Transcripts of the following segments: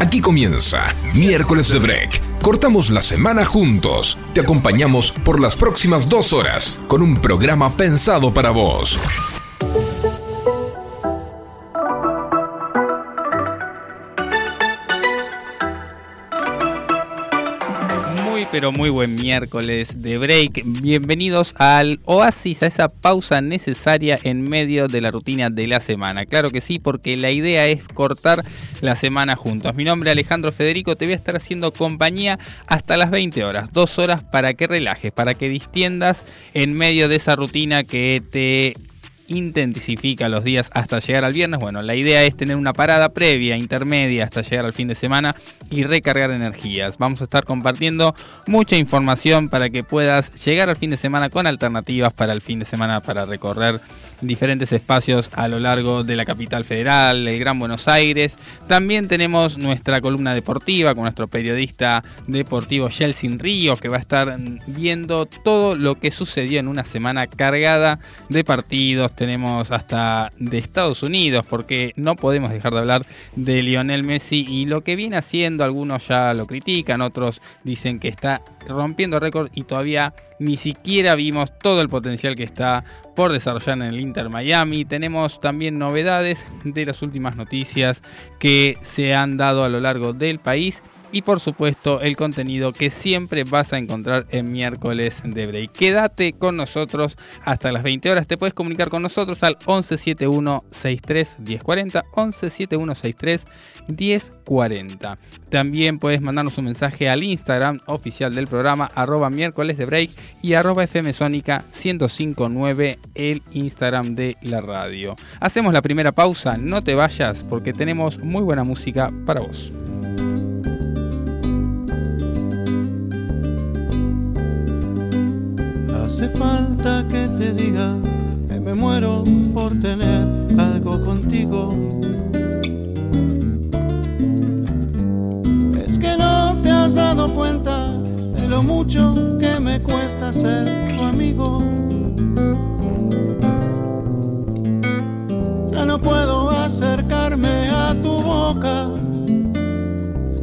Aquí comienza Miércoles de Break. Cortamos la semana juntos. Te acompañamos por las próximas dos horas con un programa pensado para vos. Pero muy buen miércoles de break. Bienvenidos al oasis, a esa pausa necesaria en medio de la rutina de la semana. Claro que sí, porque la idea es cortar la semana juntos. Mi nombre es Alejandro Federico, te voy a estar haciendo compañía hasta las 20 horas, dos horas para que relajes, para que distiendas en medio de esa rutina que te intensifica los días hasta llegar al viernes. Bueno, la idea es tener una parada previa, intermedia, hasta llegar al fin de semana y recargar energías. Vamos a estar compartiendo mucha información para que puedas llegar al fin de semana con alternativas para el fin de semana para recorrer diferentes espacios a lo largo de la capital federal, el Gran Buenos Aires. También tenemos nuestra columna deportiva con nuestro periodista deportivo Yelsin Ríos, que va a estar viendo todo lo que sucedió en una semana cargada de partidos. Tenemos hasta de Estados Unidos, porque no podemos dejar de hablar de Lionel Messi y lo que viene haciendo. Algunos ya lo critican, otros dicen que está rompiendo récord y todavía ni siquiera vimos todo el potencial que está por desarrollar en el Inter Miami. Tenemos también novedades de las últimas noticias que se han dado a lo largo del país y por supuesto el contenido que siempre vas a encontrar en miércoles de break. Quédate con nosotros hasta las 20 horas. Te puedes comunicar con nosotros al 1171 63 1040 1171 63 1040. También puedes mandarnos un mensaje al Instagram oficial del programa arroba miércoles de break y arroba fmsónica 1059 el Instagram de la radio. Hacemos la primera pausa, no te vayas porque tenemos muy buena música para vos. Hace falta que te diga que me muero por tener algo contigo dado cuenta de lo mucho que me cuesta ser tu amigo. Ya no puedo acercarme a tu boca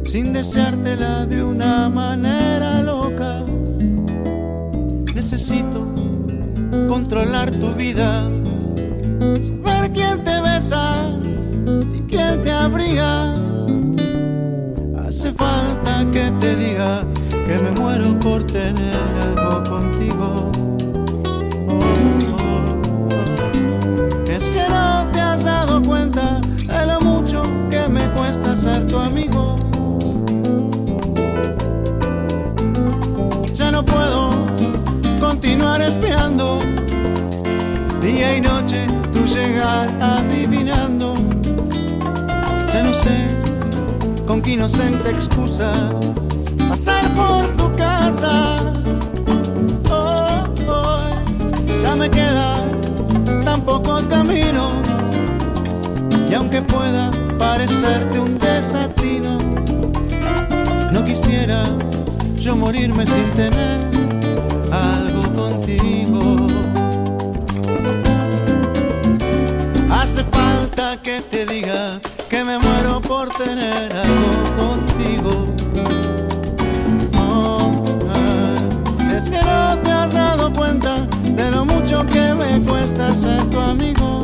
sin deseártela de una manera loca. Necesito controlar tu vida, saber quién te besa y quién te abriga hace falta que te diga que me muero por tener algo contigo. Oh, oh, oh. Es que no te has dado cuenta de lo mucho que me cuesta ser tu amigo. Continuar espiando día y noche tu llegar adivinando. Ya no sé con qué inocente excusa pasar por tu casa. Oh, oh, ya me quedan tan pocos caminos y aunque pueda parecerte un desatino, no quisiera yo morirme sin tener por tener algo contigo. Oh, es que no te has dado cuenta de lo mucho que me cuesta ser tu amigo.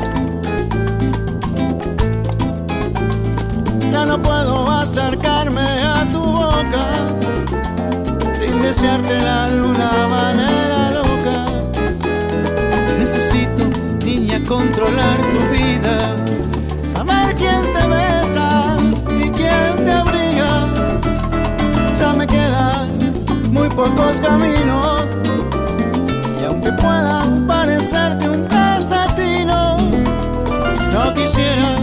Ya no puedo acercarme a tu boca sin deseártela de una manera loca. Necesito, niña, controlar tu vida pocos caminos. Y aunque puedan parecerte un desatino, no quisiera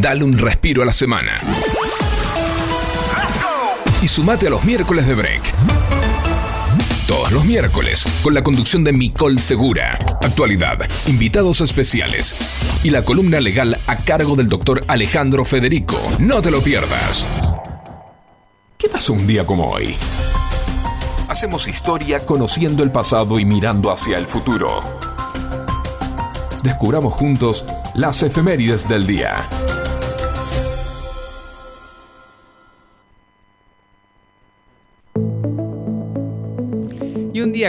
Dale un respiro a la semana. Y sumate a los miércoles de break. Todos los miércoles, con la conducción de Micol Segura, actualidad, invitados especiales y la columna legal a cargo del doctor Alejandro Federico. No te lo pierdas. ¿Qué pasó un día como hoy? Hacemos historia conociendo el pasado y mirando hacia el futuro. Descubramos juntos las efemérides del día.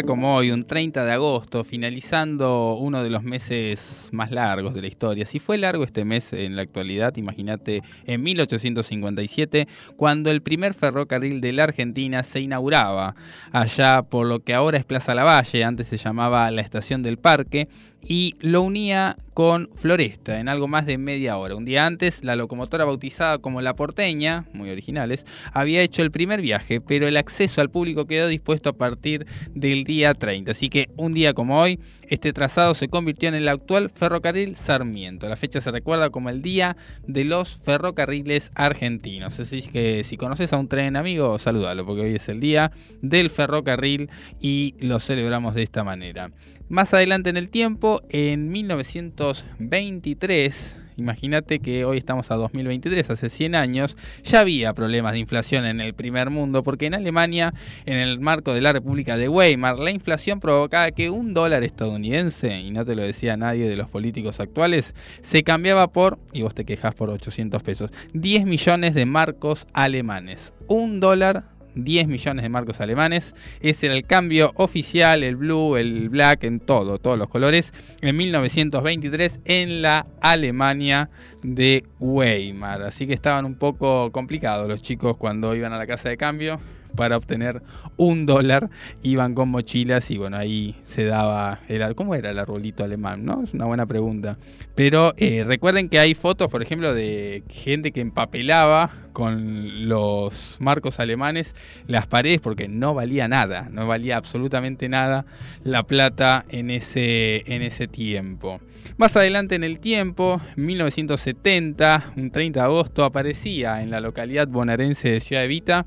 Como hoy, un 30 de agosto, finalizando uno de los meses más largos de la historia. Si fue largo este mes en la actualidad, imagínate en 1857, cuando el primer ferrocarril de la Argentina se inauguraba, allá por lo que ahora es Plaza Lavalle, antes se llamaba la Estación del Parque, y lo unía con Floresta en algo más de media hora. Un día antes, la locomotora bautizada como La Porteña, muy originales, había hecho el primer viaje, pero el acceso al público quedó dispuesto a partir del día 30. Así que un día como hoy, este trazado se convirtió en el actual ferrocarril Sarmiento. La fecha se recuerda como el Día de los Ferrocarriles Argentinos. Así que si conoces a un tren amigo, salúdalo, porque hoy es el Día del Ferrocarril y lo celebramos de esta manera. Más adelante en el tiempo, en 1923, imagínate que hoy estamos a 2023, hace 100 años, ya había problemas de inflación en el primer mundo, porque en Alemania, en el marco de la República de Weimar, la inflación provocaba que un dólar estadounidense, y no te lo decía nadie de los políticos actuales, se cambiaba por, y vos te quejas por 800 pesos, 10 millones de marcos alemanes. Un dólar 10 millones de marcos alemanes. Era el cambio oficial, el blue, el black, en todo, todos los colores, en 1923 en la Alemania de Weimar. Así que estaban un poco complicados los chicos cuando iban a la casa de cambio para obtener un dólar iban con mochilas y bueno ahí se daba el cómo era el arbolito alemán no es una buena pregunta. Pero eh, recuerden que hay fotos por ejemplo de gente que empapelaba con los marcos alemanes las paredes porque no valía nada no valía absolutamente nada la plata en ese en ese tiempo. Más adelante en el tiempo 1970 un 30 de agosto aparecía en la localidad bonaerense de Ciudad Evita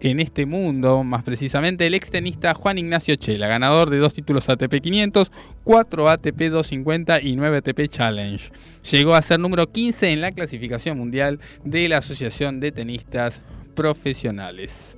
en este mundo, más precisamente el extenista Juan Ignacio Chela, ganador de dos títulos ATP 500, 4 ATP 250 y 9 ATP Challenge. Llegó a ser número 15 en la clasificación mundial de la Asociación de Tenistas Profesionales.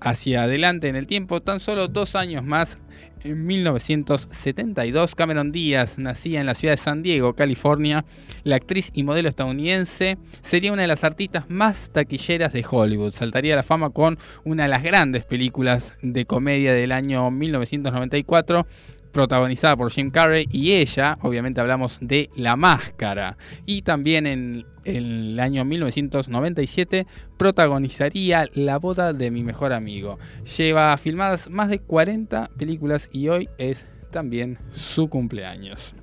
Hacia adelante en el tiempo, tan solo dos años más en 1972, Cameron Díaz nacía en la ciudad de San Diego, California. La actriz y modelo estadounidense sería una de las artistas más taquilleras de Hollywood. Saltaría a la fama con una de las grandes películas de comedia del año 1994 protagonizada por Jim Carrey y ella, obviamente hablamos de La Máscara. Y también en, el año 1997 protagonizaría La boda de mi mejor amigo. Lleva filmadas más de 40 películas y hoy es también su cumpleaños.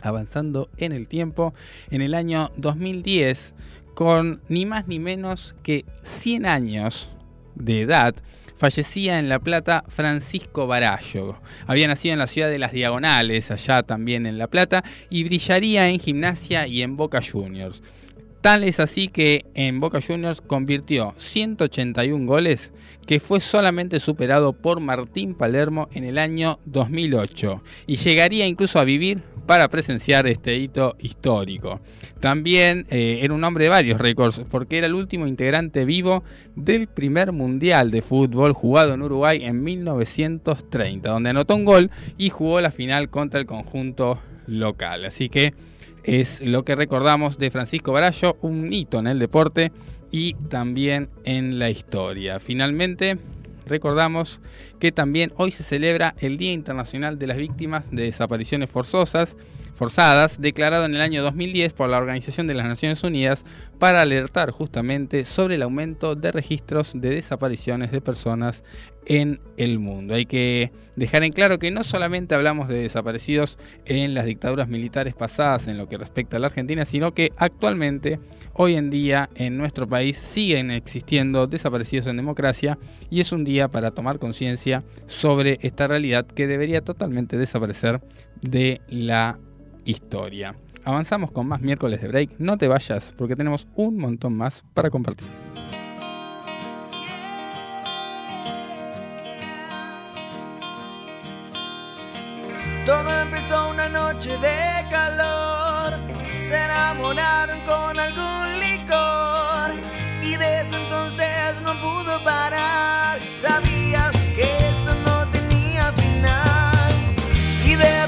Avanzando en el tiempo, en el año 2010, con ni más ni menos que 100 años de edad, fallecía en La Plata Francisco Barallo. Había nacido en la ciudad de Las Diagonales, allá también en La Plata, y brillaría en gimnasia y en Boca Juniors. Tal es así que en Boca Juniors convirtió 181 goles, que fue solamente superado por Martín Palermo en el año 2008, y llegaría incluso a vivir para presenciar este hito histórico. También eh, era un hombre de varios récords, porque era el último integrante vivo del primer Mundial de Fútbol jugado en Uruguay en 1930, donde anotó un gol y jugó la final contra el conjunto local. Así que es lo que recordamos de Francisco Barallo, un hito en el deporte y también en la historia. Finalmente, Recordamos que también hoy se celebra el Día Internacional de las Víctimas de Desapariciones Forzosas, forzadas, declarado en el año 2010 por la Organización de las Naciones Unidas para alertar justamente sobre el aumento de registros de desapariciones de personas en el mundo. Hay que dejar en claro que no solamente hablamos de desaparecidos en las dictaduras militares pasadas en lo que respecta a la Argentina, sino que actualmente, hoy en día, en nuestro país siguen existiendo desaparecidos en democracia y es un día para tomar conciencia sobre esta realidad que debería totalmente desaparecer de la historia. Avanzamos con más miércoles de break. No te vayas porque tenemos un montón más para compartir. Todo empezó una noche de calor. Se enamoraron con algún licor. Y desde entonces no pudo parar. Sabía que esto no tenía final. Y de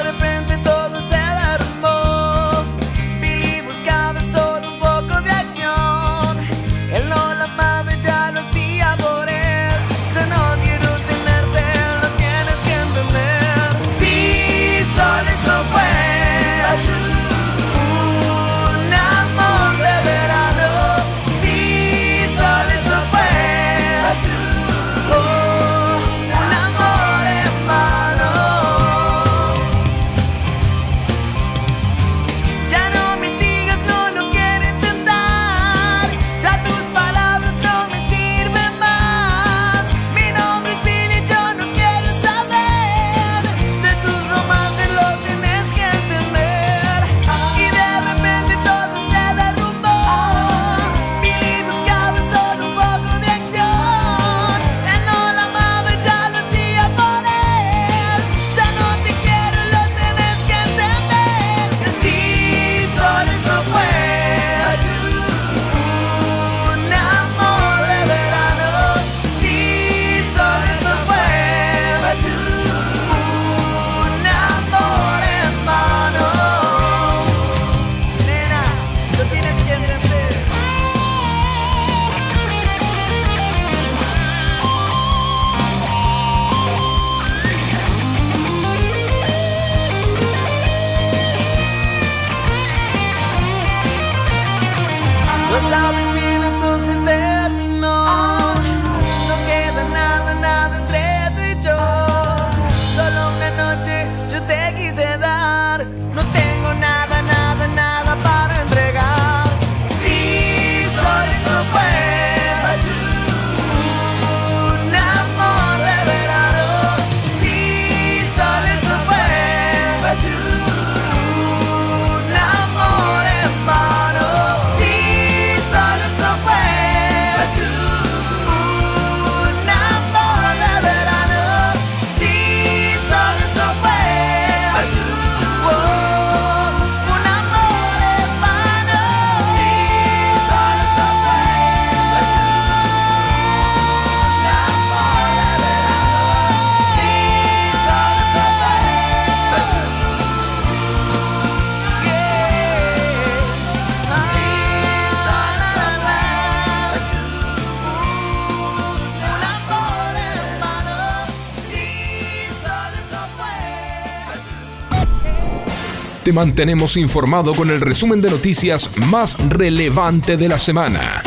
Te mantenemos informado con el resumen de noticias más relevante de la semana.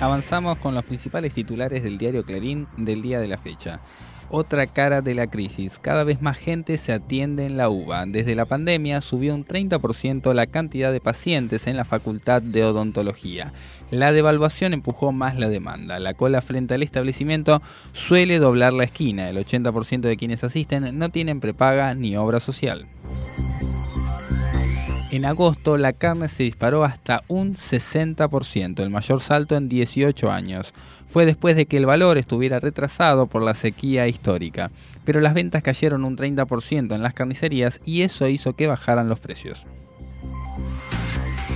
Avanzamos con los principales titulares del diario Clarín del día de la fecha. Otra cara de la crisis. Cada vez más gente se atiende en la UBA. Desde la pandemia subió un 30% la cantidad de pacientes en la Facultad de Odontología. La devaluación empujó más la demanda. La cola frente al establecimiento suele doblar la esquina. El 80% de quienes asisten no tienen prepaga ni obra social. En agosto la carne se disparó hasta un 60%, el mayor salto en 18 años. Fue después de que el valor estuviera retrasado por la sequía histórica, pero las ventas cayeron un 30% en las carnicerías y eso hizo que bajaran los precios.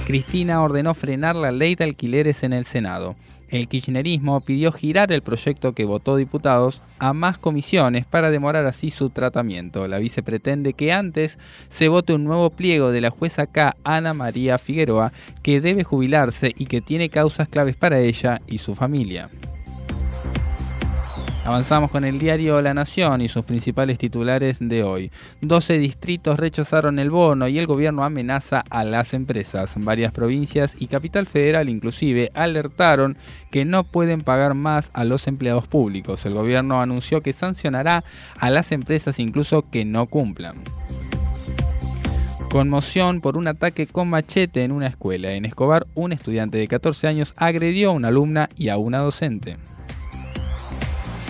Cristina ordenó frenar la ley de alquileres en el Senado. El kirchnerismo pidió girar el proyecto que votó diputados a más comisiones para demorar así su tratamiento. La vice pretende que antes se vote un nuevo pliego de la jueza K. Ana María Figueroa, que debe jubilarse y que tiene causas claves para ella y su familia. Avanzamos con el diario La Nación y sus principales titulares de hoy. 12 distritos rechazaron el bono y el gobierno amenaza a las empresas. Varias provincias y Capital Federal inclusive alertaron que no pueden pagar más a los empleados públicos. El gobierno anunció que sancionará a las empresas incluso que no cumplan. Conmoción por un ataque con machete en una escuela. En Escobar, un estudiante de 14 años agredió a una alumna y a una docente.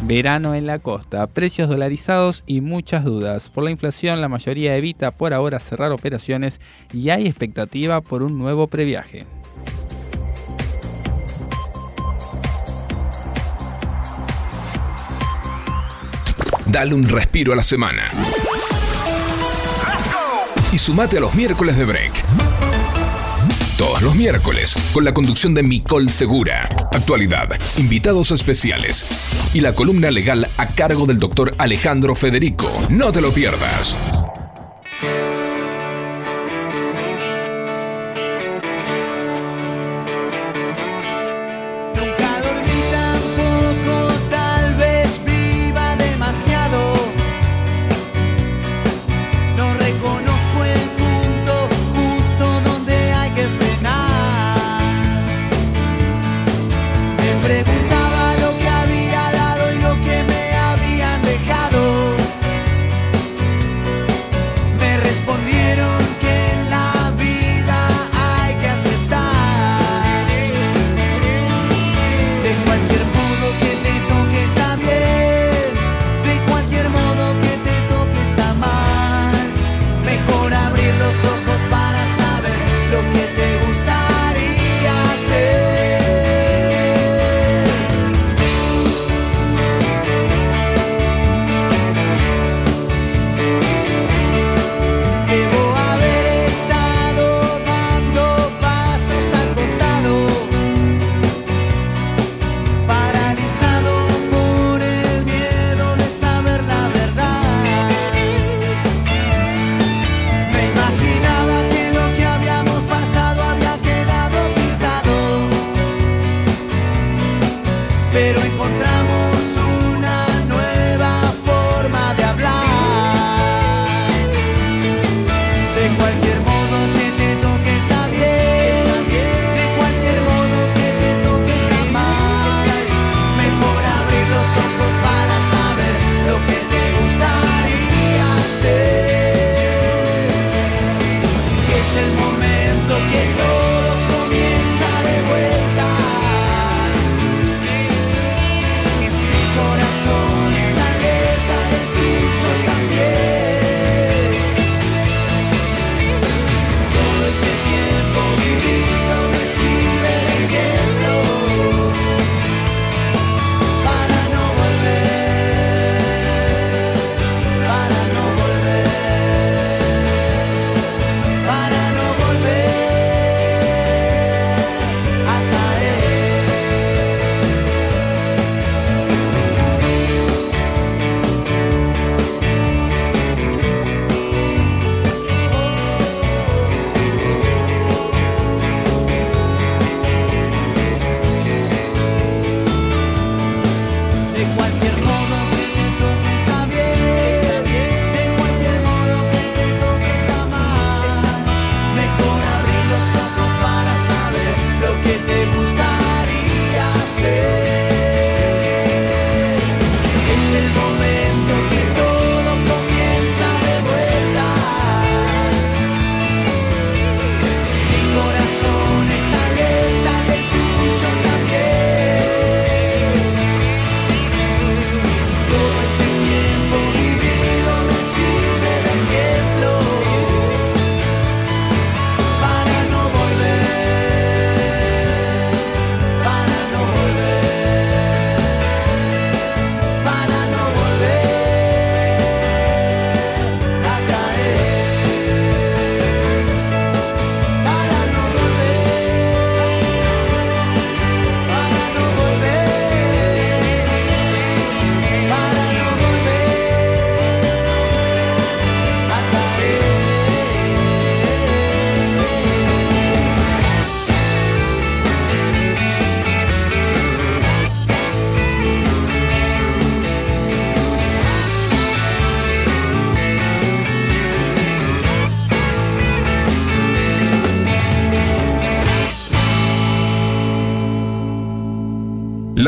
Verano en la costa, precios dolarizados y muchas dudas. Por la inflación la mayoría evita por ahora cerrar operaciones y hay expectativa por un nuevo previaje. Dale un respiro a la semana. Y sumate a los miércoles de break. Los miércoles, con la conducción de Micol Segura. Actualidad, invitados especiales y la columna legal a cargo del doctor Alejandro Federico. No te lo pierdas.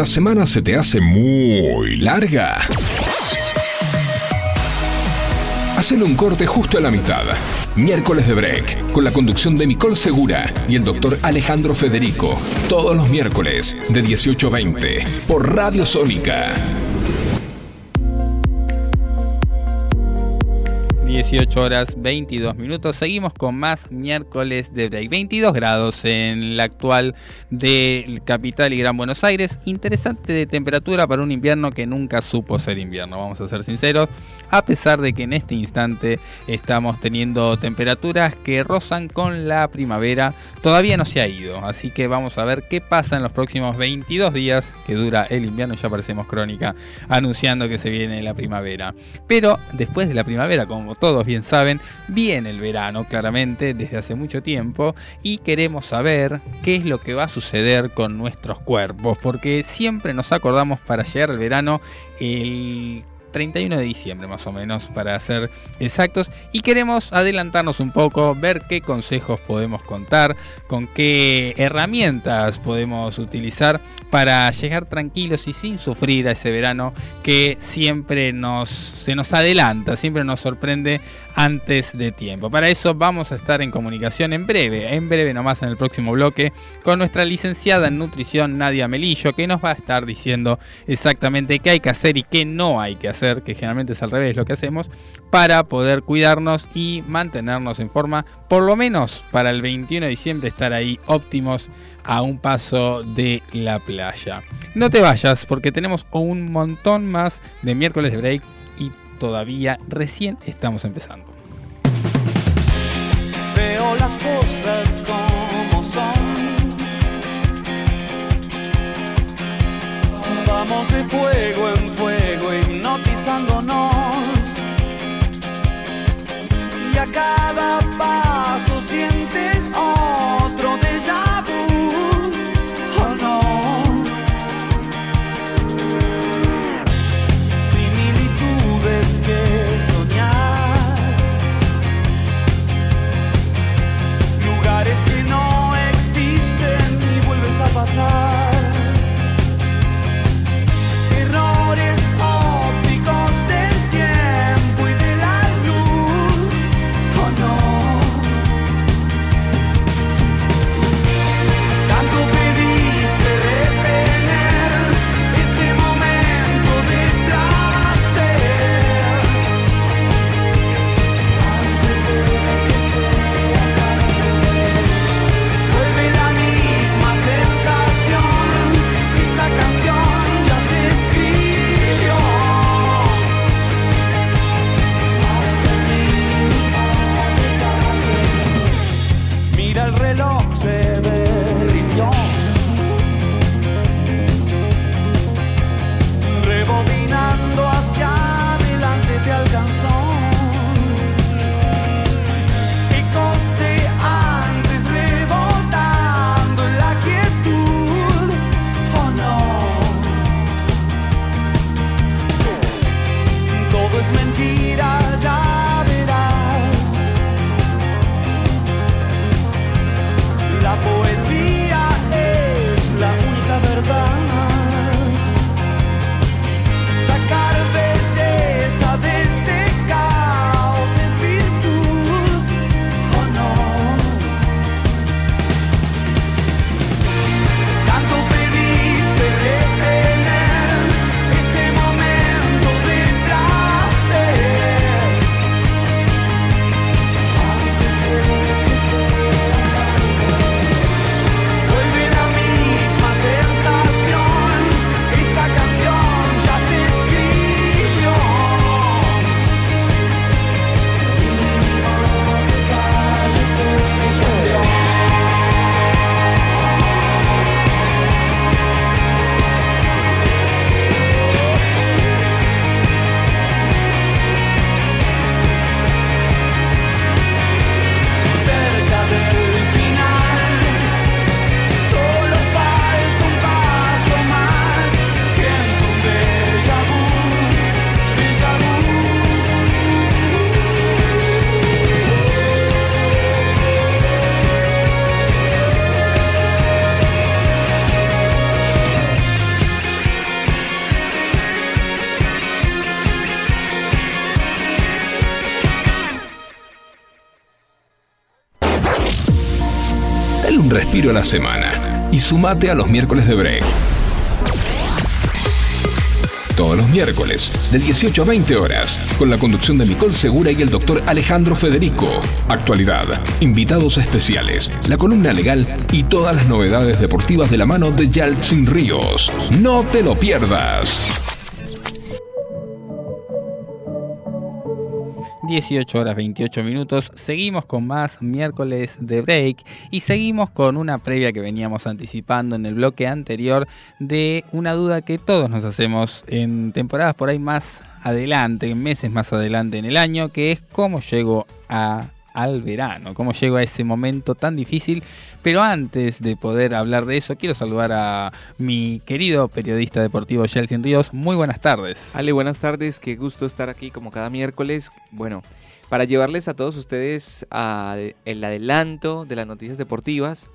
¿La semana se te hace muy larga? Hacen un corte justo a la mitad. Miércoles de Break, con la conducción de Nicole Segura y el doctor Alejandro Federico. Todos los miércoles, de 18 a 20, por Radio Sónica. 18 horas 22 minutos. Seguimos con más miércoles de break. 22 grados en la actual del capital y Gran Buenos Aires. Interesante de temperatura para un invierno que nunca supo ser invierno, vamos a ser sinceros a pesar de que en este instante estamos teniendo temperaturas que rozan con la primavera, todavía no se ha ido, así que vamos a ver qué pasa en los próximos 22 días que dura el invierno, ya parecemos crónica anunciando que se viene la primavera. Pero después de la primavera, como todos bien saben, viene el verano claramente desde hace mucho tiempo y queremos saber qué es lo que va a suceder con nuestros cuerpos, porque siempre nos acordamos para llegar al verano el 31 de diciembre más o menos para ser exactos. Y queremos adelantarnos un poco, ver qué consejos podemos contar, con qué herramientas podemos utilizar para llegar tranquilos y sin sufrir a ese verano que siempre nos se nos adelanta, siempre nos sorprende antes de tiempo. Para eso vamos a estar en comunicación en breve, en breve nomás en el próximo bloque con nuestra licenciada en nutrición Nadia Melillo que nos va a estar diciendo exactamente qué hay que hacer y qué no hay que hacer que generalmente es al revés lo que hacemos, para poder cuidarnos y mantenernos en forma, por lo menos para el 21 de diciembre estar ahí óptimos a un paso de la playa. No te vayas porque tenemos un montón más de miércoles de break y todavía recién estamos empezando. Las cosas como son. Vamos de fuego en fuego hipnotizándonos. Y a cada paso la semana y sumate a los miércoles de break. Todos los miércoles, de 18 a 20 horas, con la conducción de Nicole Segura y el doctor Alejandro Federico. Actualidad, invitados especiales, la columna legal y todas las novedades deportivas de la mano de Yaltsin Ríos. No te lo pierdas. 18 horas 28 minutos. Seguimos con más miércoles de break y seguimos con una previa que veníamos anticipando en el bloque anterior de una duda que todos nos hacemos en temporadas por ahí más adelante, en meses más adelante en el año, que es cómo llego a al verano, cómo llego a ese momento tan difícil. Pero antes de poder hablar de eso, quiero saludar a mi querido periodista deportivo Yeltsin Ríos. Muy buenas tardes. Ale, buenas tardes, qué gusto estar aquí como cada miércoles. Bueno, para llevarles a todos ustedes a el adelanto de las noticias deportivas.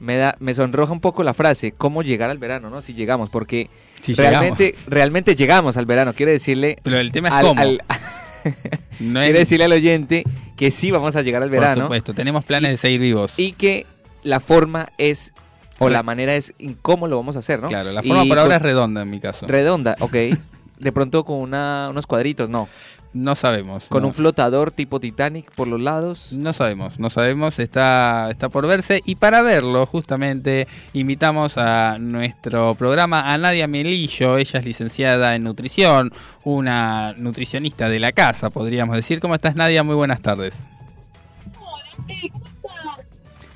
Me, da, me sonroja un poco la frase, cómo llegar al verano, ¿no? Si llegamos, porque Si realmente, llegamos. realmente llegamos al verano. Quiere decirle Pero el tema es al- cómo. al- No quiere decirle al oyente que sí vamos a llegar al por verano supuesto, tenemos planes de seguir vivos. y que la forma es, o la manera es en cómo lo vamos a hacer, ¿no? Claro, la Y forma por ahora es redonda en mi caso. redonda, ok. De pronto con una, unos cuadritos, no. No sabemos. Con no. un flotador tipo Titanic por los lados. No sabemos, no sabemos, está, está por verse. Y para verlo, justamente, invitamos a nuestro programa a Nadia Melillo. Ella es licenciada en nutrición, una nutricionista de la casa, podríamos decir. ¿Cómo estás, Nadia? Muy buenas tardes.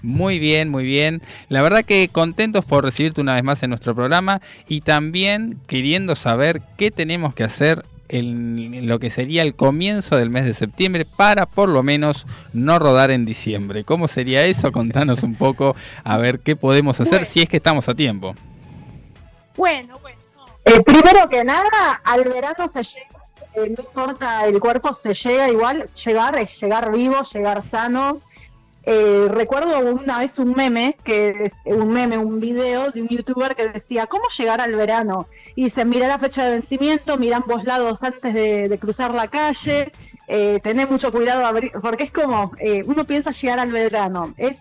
Muy bien, muy bien. La verdad que contentos por recibirte una vez más en nuestro programa y también queriendo saber qué tenemos que hacer en lo que sería el comienzo del mes de septiembre para por lo menos no rodar en diciembre. ¿Cómo sería eso? Contanos un poco a ver qué podemos hacer Bueno. si es que estamos a tiempo. Bueno, bueno. Eh, primero que nada, al verano se llega, eh, no importa el cuerpo, se llega igual. Llegar es llegar vivo, llegar sano. Eh, recuerdo una vez un meme, que es un meme, un video de un youtuber que decía, ¿cómo llegar al verano? Y dice, mira la fecha de vencimiento, mira ambos lados antes de, de cruzar la calle, eh, tené mucho cuidado, porque es como, eh, uno piensa llegar al verano, es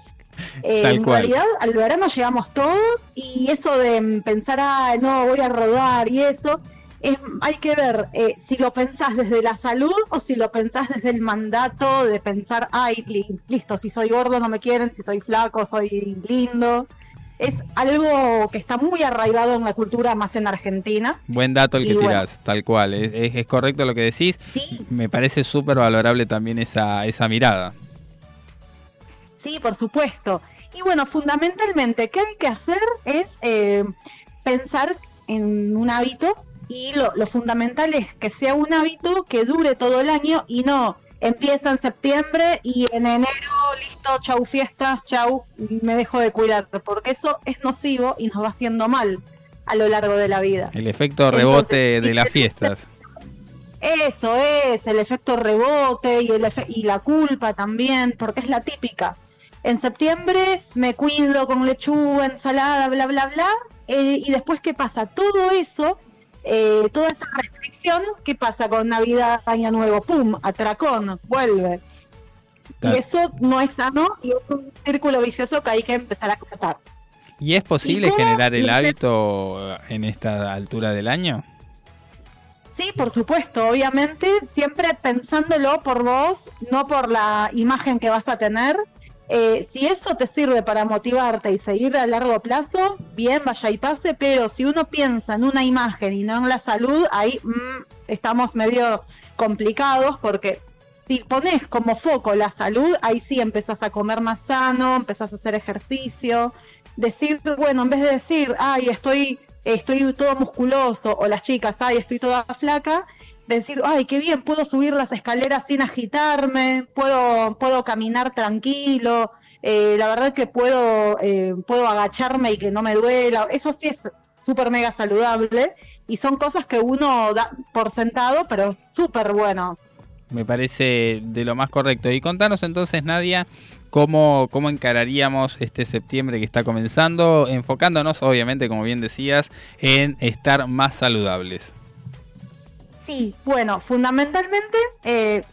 eh, en cual. realidad al verano llegamos todos y eso de mm, pensar, ah, no, voy a rodar y eso, es- hay que ver eh, si lo pensás desde la salud o si lo pensás desde el mandato de pensar, ay, li- listo, si soy gordo no me quieren, si soy flaco soy lindo. Es algo que está muy arraigado en la cultura, más en Argentina. Buen dato el que bueno. tirás, tal cual. Es, es- es correcto lo que decís. Sí, Me parece súper valorable también esa, esa mirada. Sí, por supuesto. Y bueno, fundamentalmente, ¿qué hay que hacer? Es eh, pensar en un hábito y lo, lo fundamental es que sea un hábito que dure todo el año y no empieza en septiembre y en enero, listo, chau fiestas, chau, me dejo de cuidar, porque eso es nocivo y nos va haciendo mal a lo largo de la vida. El efecto Entonces, rebote de las fiestas. Eso es, el efecto rebote y, el efe- y la culpa también, porque es la típica. En septiembre me cuido con lechuga, ensalada, bla, bla, bla. eh, y después, ¿qué pasa? Todo eso, eh, toda esa restricción, ¿qué pasa con Navidad, Año Nuevo? ¡Pum! Atracón, vuelve. Claro. Y eso no es sano y es un círculo vicioso que hay que empezar a cortar. ¿Y es posible generar el hábito en esta altura del año? Sí, por supuesto, obviamente, siempre pensándolo por vos, no por la imagen que vas a tener. Eh, si eso te sirve para motivarte y seguir a largo plazo, bien, vaya y pase, pero si uno piensa en una imagen y no en la salud, ahí mm, estamos medio complicados porque si pones como foco la salud, ahí sí empezás a comer más sano, empezás a hacer ejercicio, decir, bueno, en vez de decir, ay, estoy, estoy todo musculoso, o las chicas, ay, estoy toda flaca, decir, ay, qué bien, puedo subir las escaleras sin agitarme, puedo, puedo caminar tranquilo, eh, la verdad que puedo, eh, puedo agacharme y que no me duela, eso sí es súper mega saludable y son cosas que uno da por sentado, pero súper bueno. Me parece de lo más correcto. Y contanos entonces, Nadia, cómo, cómo encararíamos este septiembre que está comenzando, enfocándonos, obviamente, como bien decías, en estar más saludables. Sí, bueno, fundamentalmente eh,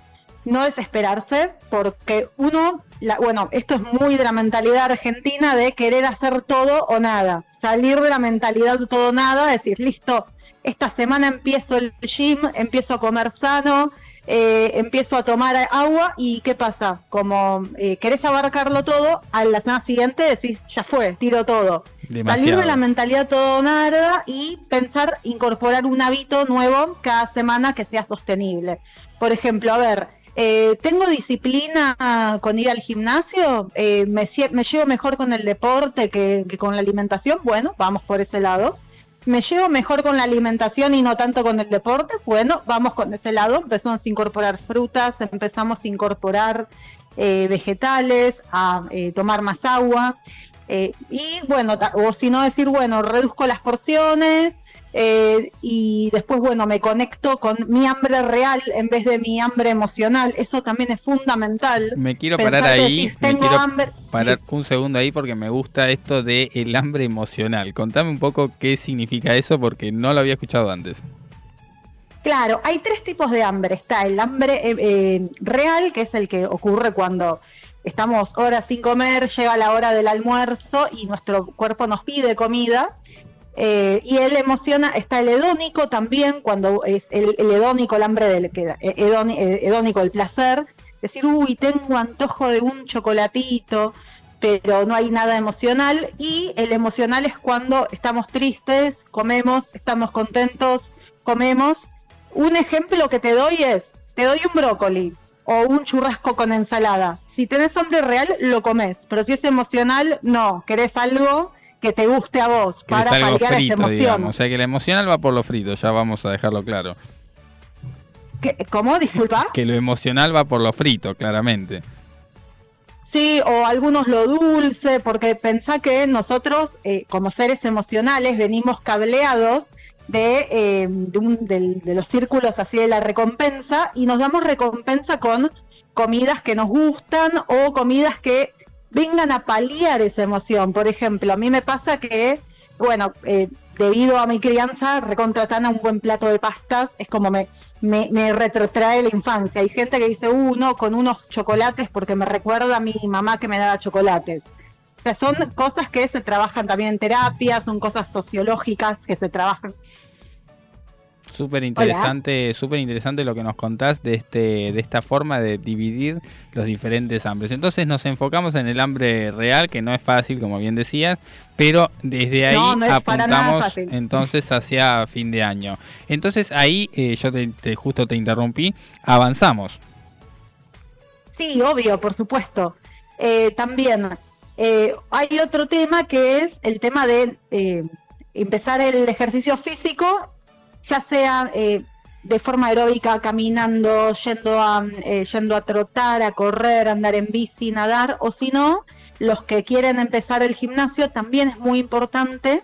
no desesperarse porque uno la, bueno, esto es muy de la mentalidad argentina de querer hacer todo o nada. Salir de la mentalidad todo o nada, decir, listo, esta semana empiezo el gym, empiezo a comer sano, eh, empiezo a tomar agua y ¿qué pasa? Como eh, querés abarcarlo todo, a la semana siguiente decís, ya fue, tiro todo. Demasiado. Salir de la mentalidad todo nada y pensar incorporar un hábito nuevo cada semana que sea sostenible. Por ejemplo, a ver, eh, ¿tengo disciplina con ir al gimnasio? Eh, me, sie- ¿Me llevo mejor con el deporte que, que con la alimentación? Bueno, vamos por ese lado. ¿Me llevo mejor con la alimentación y no tanto con el deporte? Bueno, vamos con ese lado. Empezamos a incorporar frutas, empezamos a incorporar eh, vegetales, a eh, tomar más agua. Eh, y bueno, o si no decir, bueno, reduzco las porciones eh, y después, bueno, me conecto con mi hambre real en vez de mi hambre emocional. Eso también es fundamental. Me quiero Pensar parar ahí, me quiero hambre. parar un segundo ahí porque me gusta esto de el hambre emocional. Contame un poco qué significa eso porque no lo había escuchado antes. Claro, hay tres tipos de hambre. Está el hambre eh, eh, real, que es el que ocurre cuando estamos horas sin comer, llega la hora del almuerzo y nuestro cuerpo nos pide comida. Eh, y el emociona, está el hedónico también, cuando es el, el hedónico, el hambre del que, eh, eh, el placer. Decir, uy, tengo antojo de un chocolatito, pero no hay nada emocional. Y el emocional es cuando estamos tristes, comemos, estamos contentos, comemos. Un ejemplo que te doy es, te doy un brócoli o un churrasco con ensalada. Si tenés hambre real, lo comes, pero si es emocional, no. Querés algo que te guste a vos Que para paliar esa frito, emoción. digamos. O sea que el emocional va por lo frito, ya vamos a dejarlo claro. ¿Qué- ¿Cómo? Disculpa. Que lo emocional va por lo frito, claramente. Sí, o algunos lo dulce, porque pensá que nosotros, eh, como seres emocionales, venimos cableados de, eh, de, un- de los círculos así de la recompensa y nos damos recompensa con comidas que nos gustan o comidas que vengan a paliar esa emoción. Por ejemplo, a mí me pasa que, bueno, eh, debido a mi crianza, recontratan a un buen plato de pastas, es como me, me, me retrotrae la infancia. Hay gente que dice, uh, no, con unos chocolates porque me recuerda a mi mamá que me daba chocolates. O sea, son cosas que se trabajan también en terapia, son cosas sociológicas que se trabajan. Súper interesante, súper interesante lo que nos contás de este, de esta forma de dividir los diferentes hambres. Entonces nos enfocamos en el hambre real, que no es fácil, como bien decías, pero desde ahí No, no apuntamos entonces hacia fin de año. Entonces ahí, eh, yo te, te- justo te interrumpí, avanzamos. Sí, obvio, por supuesto. Eh, también eh, hay otro tema que es el tema de eh, empezar el ejercicio físico, ya sea eh, de forma aeróbica, caminando, yendo a, eh, yendo a trotar, a correr, andar en bici, nadar, o si no, los que quieren empezar el gimnasio, también es muy importante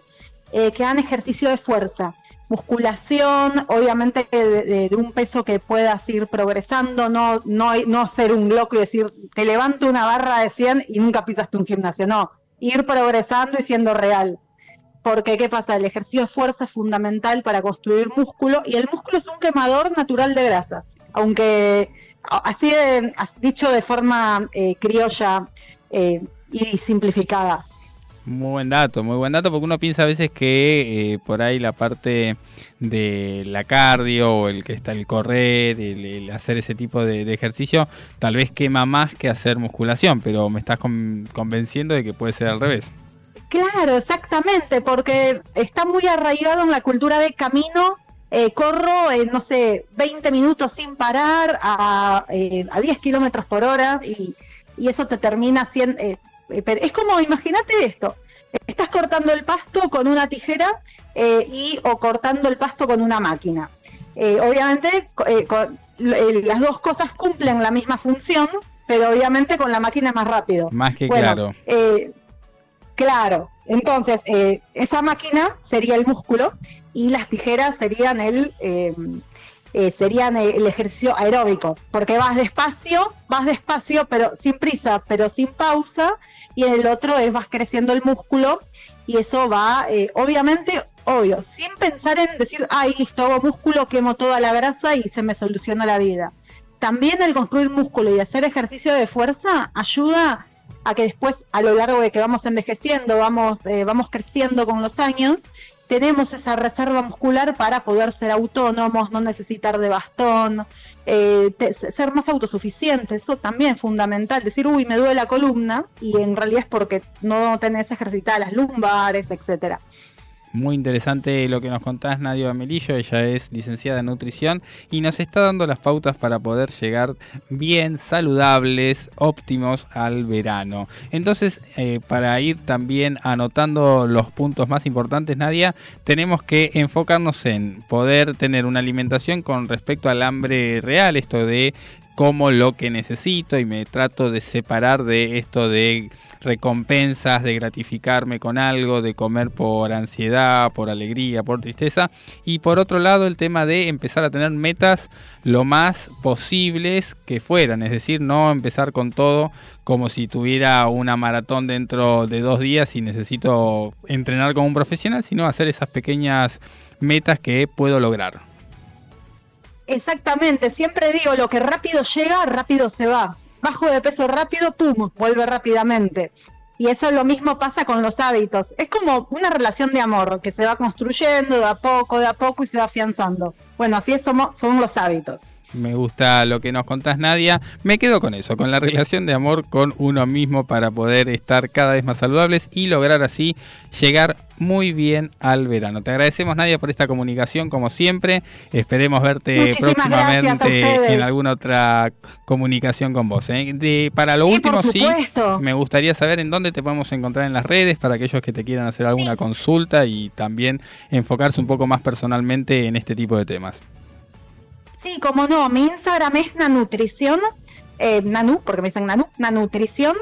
eh, que hagan ejercicio de fuerza. Musculación, obviamente de, un peso que puedas ir progresando, no, no, no ser un loco y decir, te levanto una barra de 100 y nunca pisaste un gimnasio, no, ir progresando y siendo real. Porque, ¿qué pasa? El ejercicio de fuerza es fundamental para construir músculo y el músculo es un quemador natural de grasas. Aunque, así de- dicho de forma eh, criolla eh, y simplificada. Muy buen dato, muy buen dato, porque uno piensa a veces que eh, por ahí la parte de la cardio o el que está el correr, el, hacer ese tipo de, ejercicio, tal vez quema más que hacer musculación, pero me estás con- convenciendo de que puede ser al revés. Claro, exactamente, porque está muy arraigado en la cultura de camino. eh, corro, eh, no sé, 20 minutos sin parar a, eh, a 10 kilómetros por hora y, y eso te termina siendo... eh, pero es como, imagínate esto, estás cortando el pasto con una tijera eh, y o cortando el pasto con una máquina. Eh, obviamente con- las dos cosas cumplen la misma función, pero obviamente con la máquina es más rápido. Más que Bueno, claro. claro, entonces esa máquina sería el músculo y las tijeras serían el eh, eh, serían el ejercicio aeróbico, porque vas despacio, vas despacio, pero sin prisa, pero sin pausa, y en el otro es vas creciendo el músculo y eso va, eh, obviamente, obvio, sin pensar en decir, ay, listo, hago músculo, quemo toda la grasa y se me soluciona la vida. también el construir músculo y hacer ejercicio de fuerza ayuda a que después, a lo largo de que vamos envejeciendo, vamos, eh, vamos creciendo con los años, tenemos esa reserva muscular para poder ser autónomos, no necesitar de bastón, eh, te- ser más autosuficientes. Eso también es fundamental. Decir, uy, me duele la columna, y en realidad es porque no tenés ejercitadas las lumbares, etcétera. Muy interesante lo que nos contás, Nadia Amelillo. Ella es licenciada en nutrición y nos está dando las pautas para poder llegar bien, saludables, óptimos al verano. Entonces, eh, para ir también anotando los puntos más importantes, Nadia, tenemos que enfocarnos en poder tener una alimentación con respecto al hambre real, esto de como lo que necesito y me trato de separar de esto de recompensas, de gratificarme con algo, de comer por ansiedad, por alegría, por tristeza. Y por otro lado el tema de empezar a tener metas lo más posibles que fueran, es decir, no empezar con todo como si tuviera una maratón dentro de dos días y necesito entrenar como un profesional, sino hacer esas pequeñas metas que puedo lograr. Exactamente, siempre digo, lo que rápido llega, rápido se va. Bajo de peso rápido, pum, vuelve rápidamente. Y eso lo mismo pasa con los hábitos. Es como una relación de amor que se va construyendo de a poco, de a poco y se va afianzando. Bueno, así es somos, son los hábitos. Me gusta lo que nos contás, Nadia. Me quedo con eso, con la relación de amor con uno mismo para poder estar cada vez más saludables y lograr así llegar muy bien al verano. Te agradecemos, Nadia, por esta comunicación, como siempre. Esperemos verte Muchísimas próximamente en alguna otra comunicación con vos. ¿eh? De- para lo Sí, último, sí, me gustaría saber en dónde te podemos encontrar en las redes para aquellos que te quieran hacer alguna consulta y también enfocarse un poco más personalmente en este tipo de temas. Sí, como no, mi Instagram es Nanutrición, eh, Nanu, porque me dicen Nanu, Nanutrición,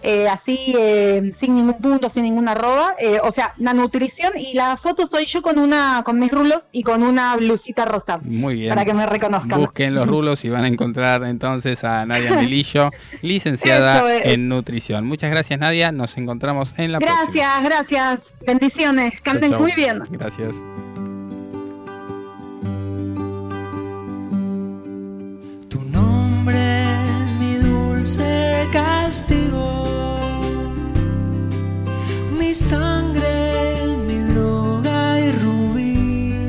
eh, así eh, sin ningún punto, sin ninguna arroba, eh, o sea, Nanutrición y la foto soy yo con una, con mis rulos y con una blusita rosa, Muy bien. para que me reconozcan. Busquen los rulos y van a encontrar entonces a Nadia Melillo, licenciada es. en nutrición. Muchas gracias, Nadia. Nos encontramos en la próxima. Gracias, gracias, bendiciones, Chau, chau. muy bien. Gracias. Dulce castigo, mi sangre, mi droga y rubí,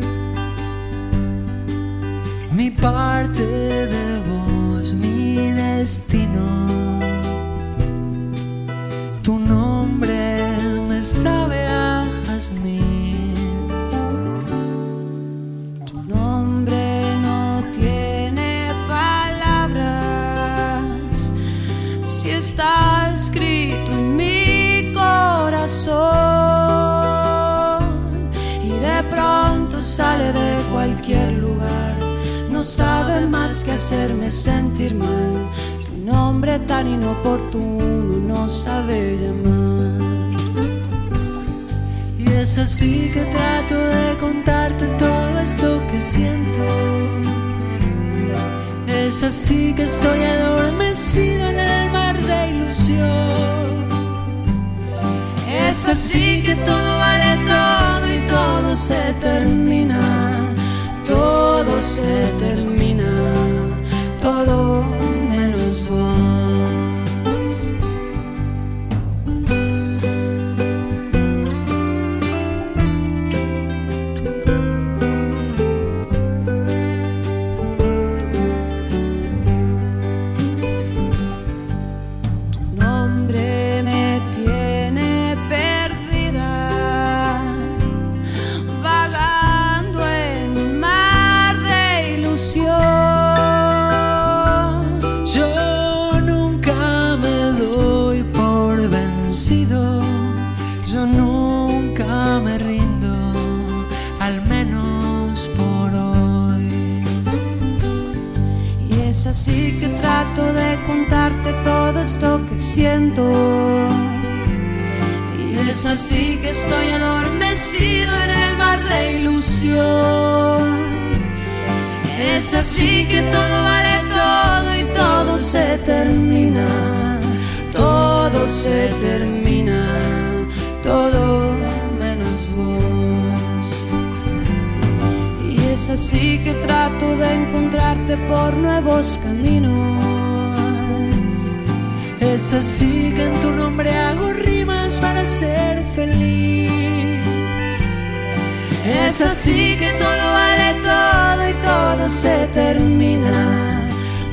mi parte de vos, mi destino. Tu nombre me sabe No sabe más que hacerme sentir mal. Tu nombre tan inoportuno no sabe llamar. Y es así que trato de contarte todo esto que siento. Es así que estoy adormecido en el mar de ilusión. Es así que todo vale todo y todo se termina. Todo se termina. Todo esto que siento. Y es así que estoy adormecido en el mar de ilusión. Es así que todo vale todo y todo se termina. Todo se termina. Todo menos vos. Y Es así que trato de encontrarte por nuevos caminos. Es así que en tu nombre hago rimas para ser feliz. Es así que todo vale todo y todo se termina.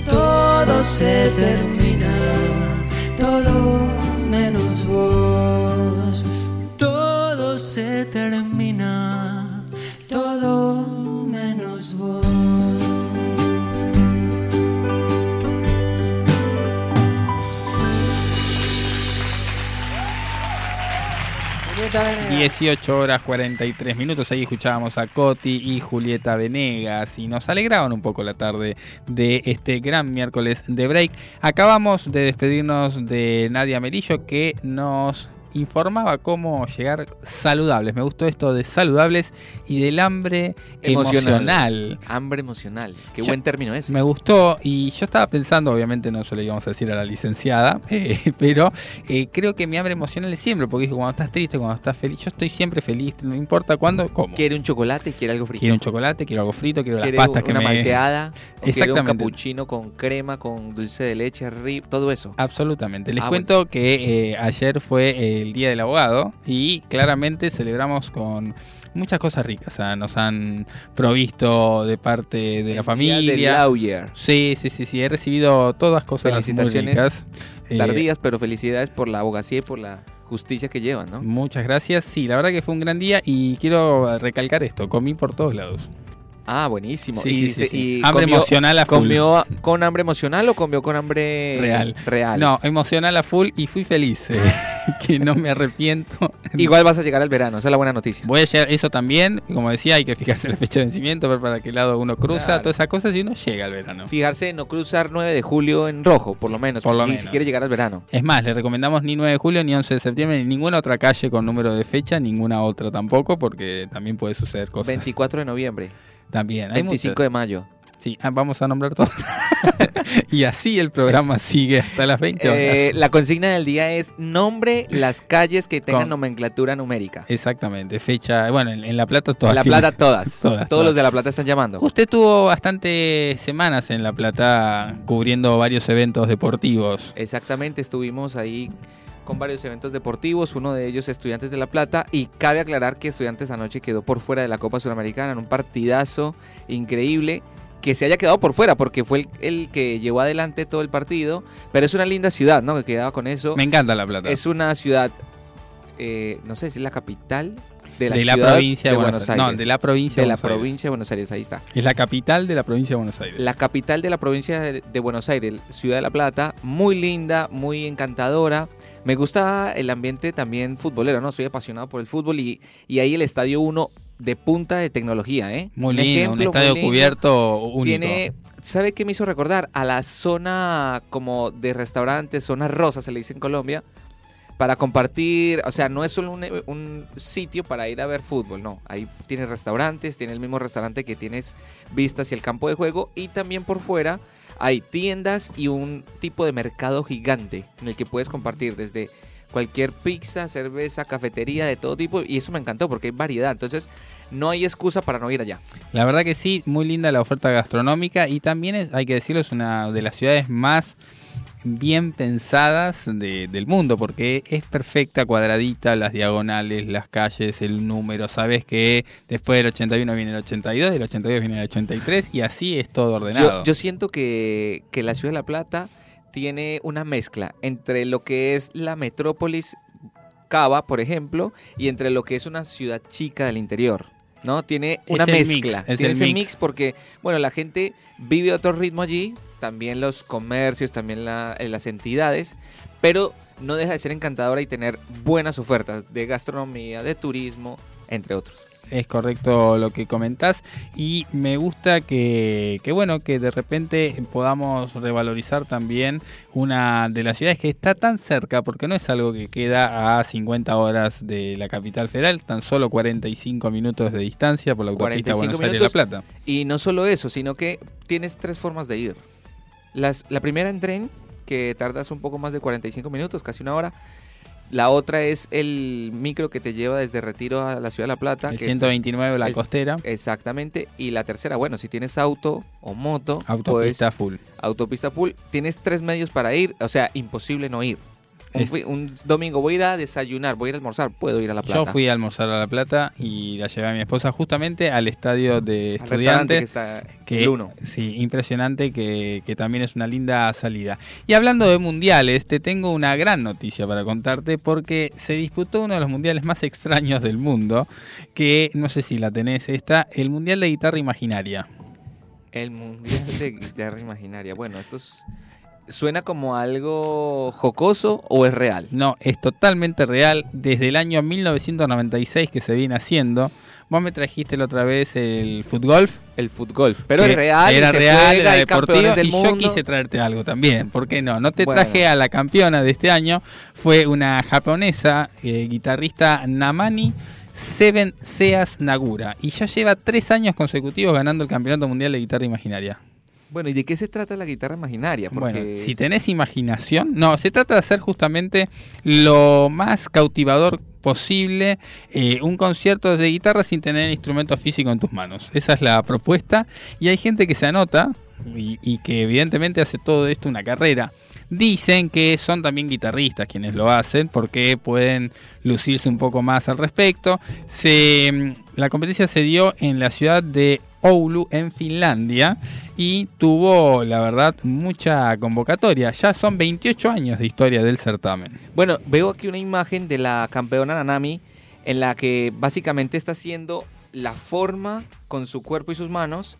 Todo se termina. Todo menos vos. Todo se termina. Julieta Venegas. 18 horas 43 minutos, ahí escuchábamos a Coti y Julieta Venegas y nos alegraban un poco la tarde de este gran miércoles de break. Acabamos de despedirnos de Nadia Merillo que nos informaba cómo llegar saludables. Me gustó esto de saludables y del hambre emocional. Hambre emocional. Qué Yo- buen término ese. Me gustó y yo estaba pensando, obviamente no se lo íbamos a decir a la licenciada, eh, pero eh, creo que mi hambre emocional es siempre, porque cuando estás triste, cuando estás feliz, yo estoy siempre feliz, no importa cuándo, como. Quiere un chocolate, quiere algo frito. Quiero un chocolate, quiero algo frito, quiero las pastas que una me... malteada. o quiere un capuchino con crema, con dulce de leche, rip, todo eso. Absolutamente. Les Ah, cuento que eh, ayer fue el Día del Abogado y claramente celebramos con muchas cosas ricas. O sea, nos han provisto de parte de la El día familia. del lawyer. Sí, sí, sí, sí. He recibido todas cosas muy Felicitaciones ricas. Eh, Tardías, pero felicidades por la abogacía y por la justicia que llevan, ¿no? Muchas gracias. Sí, la verdad que fue un gran día y quiero recalcar esto. Comí por todos lados. Ah, buenísimo. Sí, y sí, sí, y Hambre comió- emocional a full. ¿Comió con hambre emocional o comió con hambre Real. real? No, emocional a full y fui feliz. eh, que no me arrepiento. Igual vas a llegar al verano, esa es la buena noticia. Voy a llegar, eso también, como decía, hay que fijarse la fecha de vencimiento, ver para qué lado uno cruza, Claro. todas esas cosas y uno llega al verano. Fijarse en no cruzar 9 de julio en rojo, por lo menos. Por lo y menos. si quiere llegar al verano. Es más, le recomendamos ni 9 de julio, ni 11 de septiembre, ni ninguna otra calle con número de fecha, ninguna otra tampoco, porque también puede suceder cosas. 24 de noviembre, También, hay 25 muchas. de mayo. Sí, ah, vamos a nombrar todos. y así el programa sigue hasta las 20 horas. Eh, la consigna del día es nombre las calles que tengan Con- nomenclatura numérica. Exactamente, fecha, bueno, en, en La Plata todas. La tienen- Plata todas. Todas, Todos todas. los de La Plata están llamando. Usted tuvo bastantes semanas en La Plata cubriendo varios eventos deportivos. Exactamente, estuvimos ahí con varios eventos deportivos, uno de ellos Estudiantes de La Plata, y cabe aclarar que Estudiantes anoche quedó por fuera de la Copa Suramericana en un partidazo increíble. Que se haya quedado por fuera, porque fue el, el que llevó adelante todo el partido. Pero es una linda ciudad, ¿no? Que quedaba con eso. Me encanta La Plata. Es una ciudad, eh, no sé si es la capital de la, de la provincia de, Buenos Aires. No, de la provincia de de la Buenos Aires. provincia de Buenos Aires, ahí está. Es la capital de la provincia de Buenos Aires. La capital de la provincia de Buenos Aires, Ciudad de la Plata, muy linda, muy encantadora. Me gusta el ambiente también futbolero, ¿no? Soy apasionado por el fútbol y, y ahí el Estadio 1 de punta de tecnología, ¿eh? Muy lindo, un estadio lindo. cubierto único. Tiene, ¿sabe qué me hizo recordar? A la zona como de restaurantes, zona rosa se le dice en Colombia, para compartir, o sea, no es solo un, un sitio para ir a ver fútbol, no. Ahí tiene restaurantes, tiene el mismo restaurante que tienes vista hacia el campo de juego y también por fuera hay tiendas y un tipo de mercado gigante en el que puedes compartir desde cualquier pizza, cerveza, cafetería de todo tipo y eso me encantó porque hay variedad, entonces no hay excusa para no ir allá. La verdad que sí, muy linda la oferta gastronómica y también es- hay que decirlo, es una de las ciudades más bien pensadas de- del mundo porque es perfecta, cuadradita, las diagonales, las calles, el número, sabes que después del 81 viene el 82, del 82 viene el 83 y así es todo ordenado. Yo, yo siento que, que la ciudad de La Plata tiene una mezcla entre lo que es la metrópolis Cava, por ejemplo, y entre lo que es una ciudad chica del interior. ¿No? Tiene Es una mix, mezcla. es Tiene ese mix. mix porque, bueno, la gente vive a otro ritmo allí, también los comercios, también la- eh, las entidades, pero no deja de ser encantadora y tener buenas ofertas de gastronomía, de turismo, entre otros. es correcto lo que comentás y me gusta que, que bueno que de repente podamos revalorizar también una de las ciudades que está tan cerca porque no es algo que queda a 50 horas de la capital federal tan solo 45 minutos de distancia por la autopista 45 Buenos Aires La minutos. Plata Y no solo eso, sino que tienes tres formas de ir. Las- la primera en tren, que tardas un poco más de 45 minutos, casi una hora. La otra es el micro que te lleva desde Retiro a la Ciudad de La Plata. El que- 129 la costera. Exactamente. Y la tercera, bueno, si tienes auto o moto, Autopista pues, full. autopista full, tienes tres medios para ir, o sea, imposible no ir. Un, domingo voy a ir a desayunar, voy a ir a almorzar, puedo ir a La Plata. Yo fui a almorzar a La Plata y la llevé a mi esposa justamente al estadio de Al estudiantes. que está que- el uno. Sí, impresionante que, que también es una linda salida. Y hablando de mundiales, te tengo una gran noticia para contarte porque se disputó uno de los mundiales más extraños del mundo, que no sé si la tenés esta, el Mundial de Guitarra Imaginaria. El Mundial de Guitarra Imaginaria. Bueno, esto es- suena como algo jocoso o es real. No, es totalmente real. Desde el año 1996 que se viene haciendo. Vos me trajiste la otra vez el fútbol. El fútbol. Pero es real. Era se real, juega, era deportivo. del Y yo quise traerte algo también. ¿Por qué no? No te Bueno. traje a la campeona de este año. Fue una japonesa, eh, guitarrista Namani. Seven Seas Nagura y ya lleva tres años consecutivos ganando el Campeonato Mundial de Guitarra Imaginaria. Bueno, ¿y de qué se trata la guitarra imaginaria? Porque Bueno, si tenés imaginación, no, se trata de hacer justamente lo más cautivador posible eh, un concierto de guitarra sin tener el instrumento físico en tus manos. Esa es la propuesta y hay gente que se anota y, y que evidentemente hace todo esto una carrera. Dicen que son también guitarristas quienes lo hacen porque pueden lucirse un poco más al respecto. Se, mm, la competencia se dio en la ciudad de Oulu, en Finlandia, y tuvo, la verdad, mucha convocatoria. Ya son 28 años de historia del certamen. Bueno, veo aquí una imagen de la campeona Nanami en la que básicamente está haciendo la forma con su cuerpo y sus manos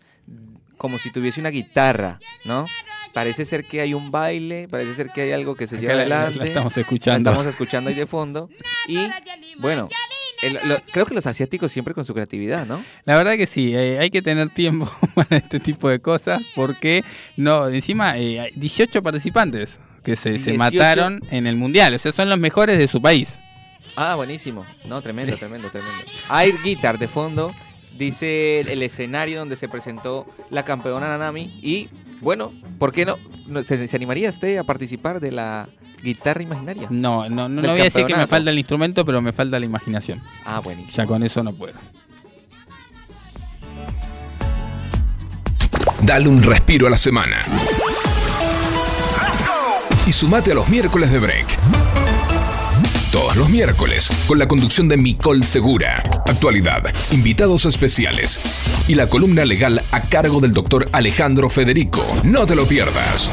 como si tuviese una guitarra, ¿no? Parece ser que hay un baile, parece ser que hay algo que se Acá lleva la- la- adelante. la estamos escuchando. La estamos escuchando ahí de fondo. Y bueno, el- lo- creo que los asiáticos siempre con su creatividad, ¿no? La verdad que sí, eh, hay que tener tiempo para este tipo de cosas porque no, encima eh, hay 18 participantes que se, se 18. mataron en el mundial, o sea, son los mejores de su país. Ah, buenísimo. No, tremendo, tremendo, tremendo. Air Guitar de fondo, dice el, el escenario donde se presentó la campeona Nanami. Y bueno, ¿por qué no? no ¿Se, se animaría usted a participar de la guitarra imaginaria? No, no, no, no voy a decir que me falta el instrumento, pero me falta la imaginación. Ah, buenísimo. Ya con eso no puedo. Dale un respiro a la semana. Y sumate a los miércoles de break. Todos los miércoles, con la conducción de Micol Segura, actualidad, invitados especiales y la columna legal a cargo del doctor Alejandro Federico. No te lo pierdas.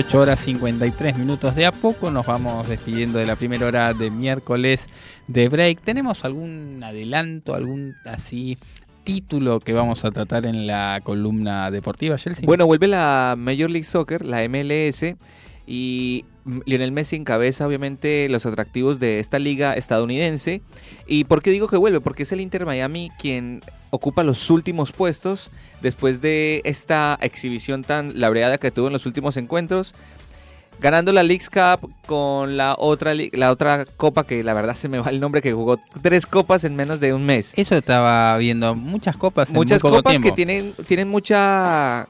18 horas 53 minutos. De a poco nos vamos despidiendo de la primera hora de miércoles de break. ¿Tenemos algún adelanto, algún así título que vamos a tratar en la columna deportiva, Chelsea? Bueno, vuelve la Major League Soccer, la MLS, y Lionel Messi encabeza obviamente los atractivos de esta liga estadounidense. ¿Y por qué digo que vuelve? Porque es el Inter Miami quien ocupa los últimos puestos después de esta exhibición tan labreada que tuvo en los últimos encuentros. Ganando la Leagues Cup con la otra, la otra copa que la verdad se me va el nombre, que jugó tres copas en menos de un mes. Eso estaba viendo, muchas copas. Muchas en muy poco copas tiempo. que tienen, tienen mucha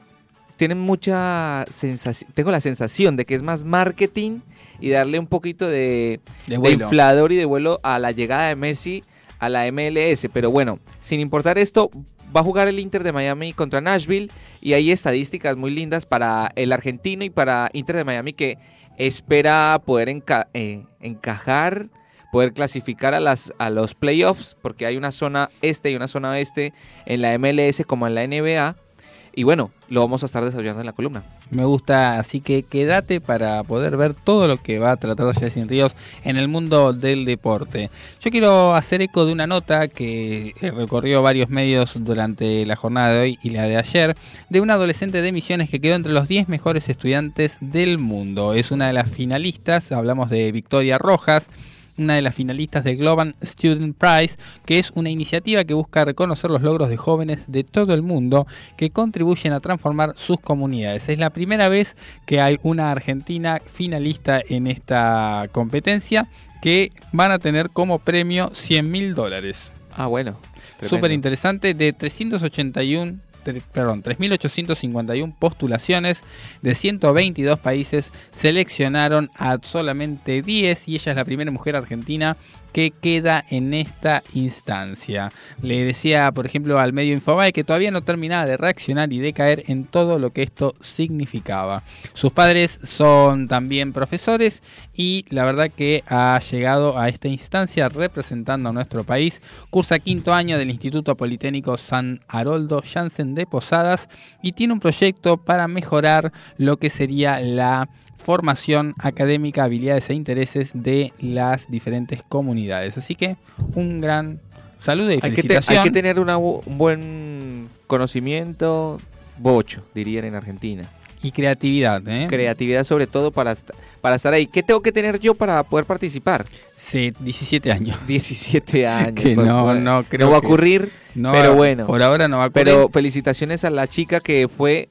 tienen mucha sensación, tengo la sensación de que es más marketing y darle un poquito de, De de vuelo. inflador y de vuelo a la llegada de Messi a la MLS. Pero bueno, sin importar esto, va a jugar el Inter de Miami contra Nashville y hay estadísticas muy lindas para el argentino y para Inter de Miami que espera poder enca- eh, encajar poder clasificar a las a los playoffs porque hay una zona este y una zona oeste en la MLS como en la NBA y bueno, lo vamos a estar desarrollando en la columna. Me gusta, así que quédate para poder ver todo lo que va a tratar Jessy Ríos en el mundo del deporte. Yo quiero hacer eco de una nota que eh, recorrió varios medios durante la jornada de hoy y la de ayer, de una adolescente de Misiones que quedó entre los 10 mejores estudiantes del mundo. Es una de las finalistas, hablamos de Victoria Rojas una de las finalistas del Global Student Prize, que es una iniciativa que busca reconocer los logros de jóvenes de todo el mundo que contribuyen a transformar sus comunidades. Es la primera vez que hay una argentina finalista en esta competencia que van a tener como premio 100 mil dólares. Ah, bueno. Súper interesante, de 381, tre- perdón, 3.851 postulaciones de 122 países, seleccionaron a solamente 10 y ella es la primera mujer argentina que queda en esta instancia. Le decía, por ejemplo, al medio Infobae que todavía no terminaba de reaccionar y de caer en todo lo que esto significaba. Sus padres son también profesores y la verdad que ha llegado a esta instancia representando a nuestro país. Cursa quinto año del Instituto Politécnico San Haroldo Jansen de Posadas y tiene un proyecto para mejorar lo que sería la formación académica, habilidades e intereses de las diferentes comunidades. Así que un gran saludo y Hay que, te- hay que tener una un buen conocimiento, bocho, dirían en Argentina. y creatividad. ¿eh? Creatividad sobre todo para, para estar ahí. ¿Qué tengo que tener yo para poder participar? Sí, 17 años. 17 años. Que pues, no, no creo va a que- ocurrir, No, pero bueno. Por ahora no va a ocurrir. Pero felicitaciones a la chica que fue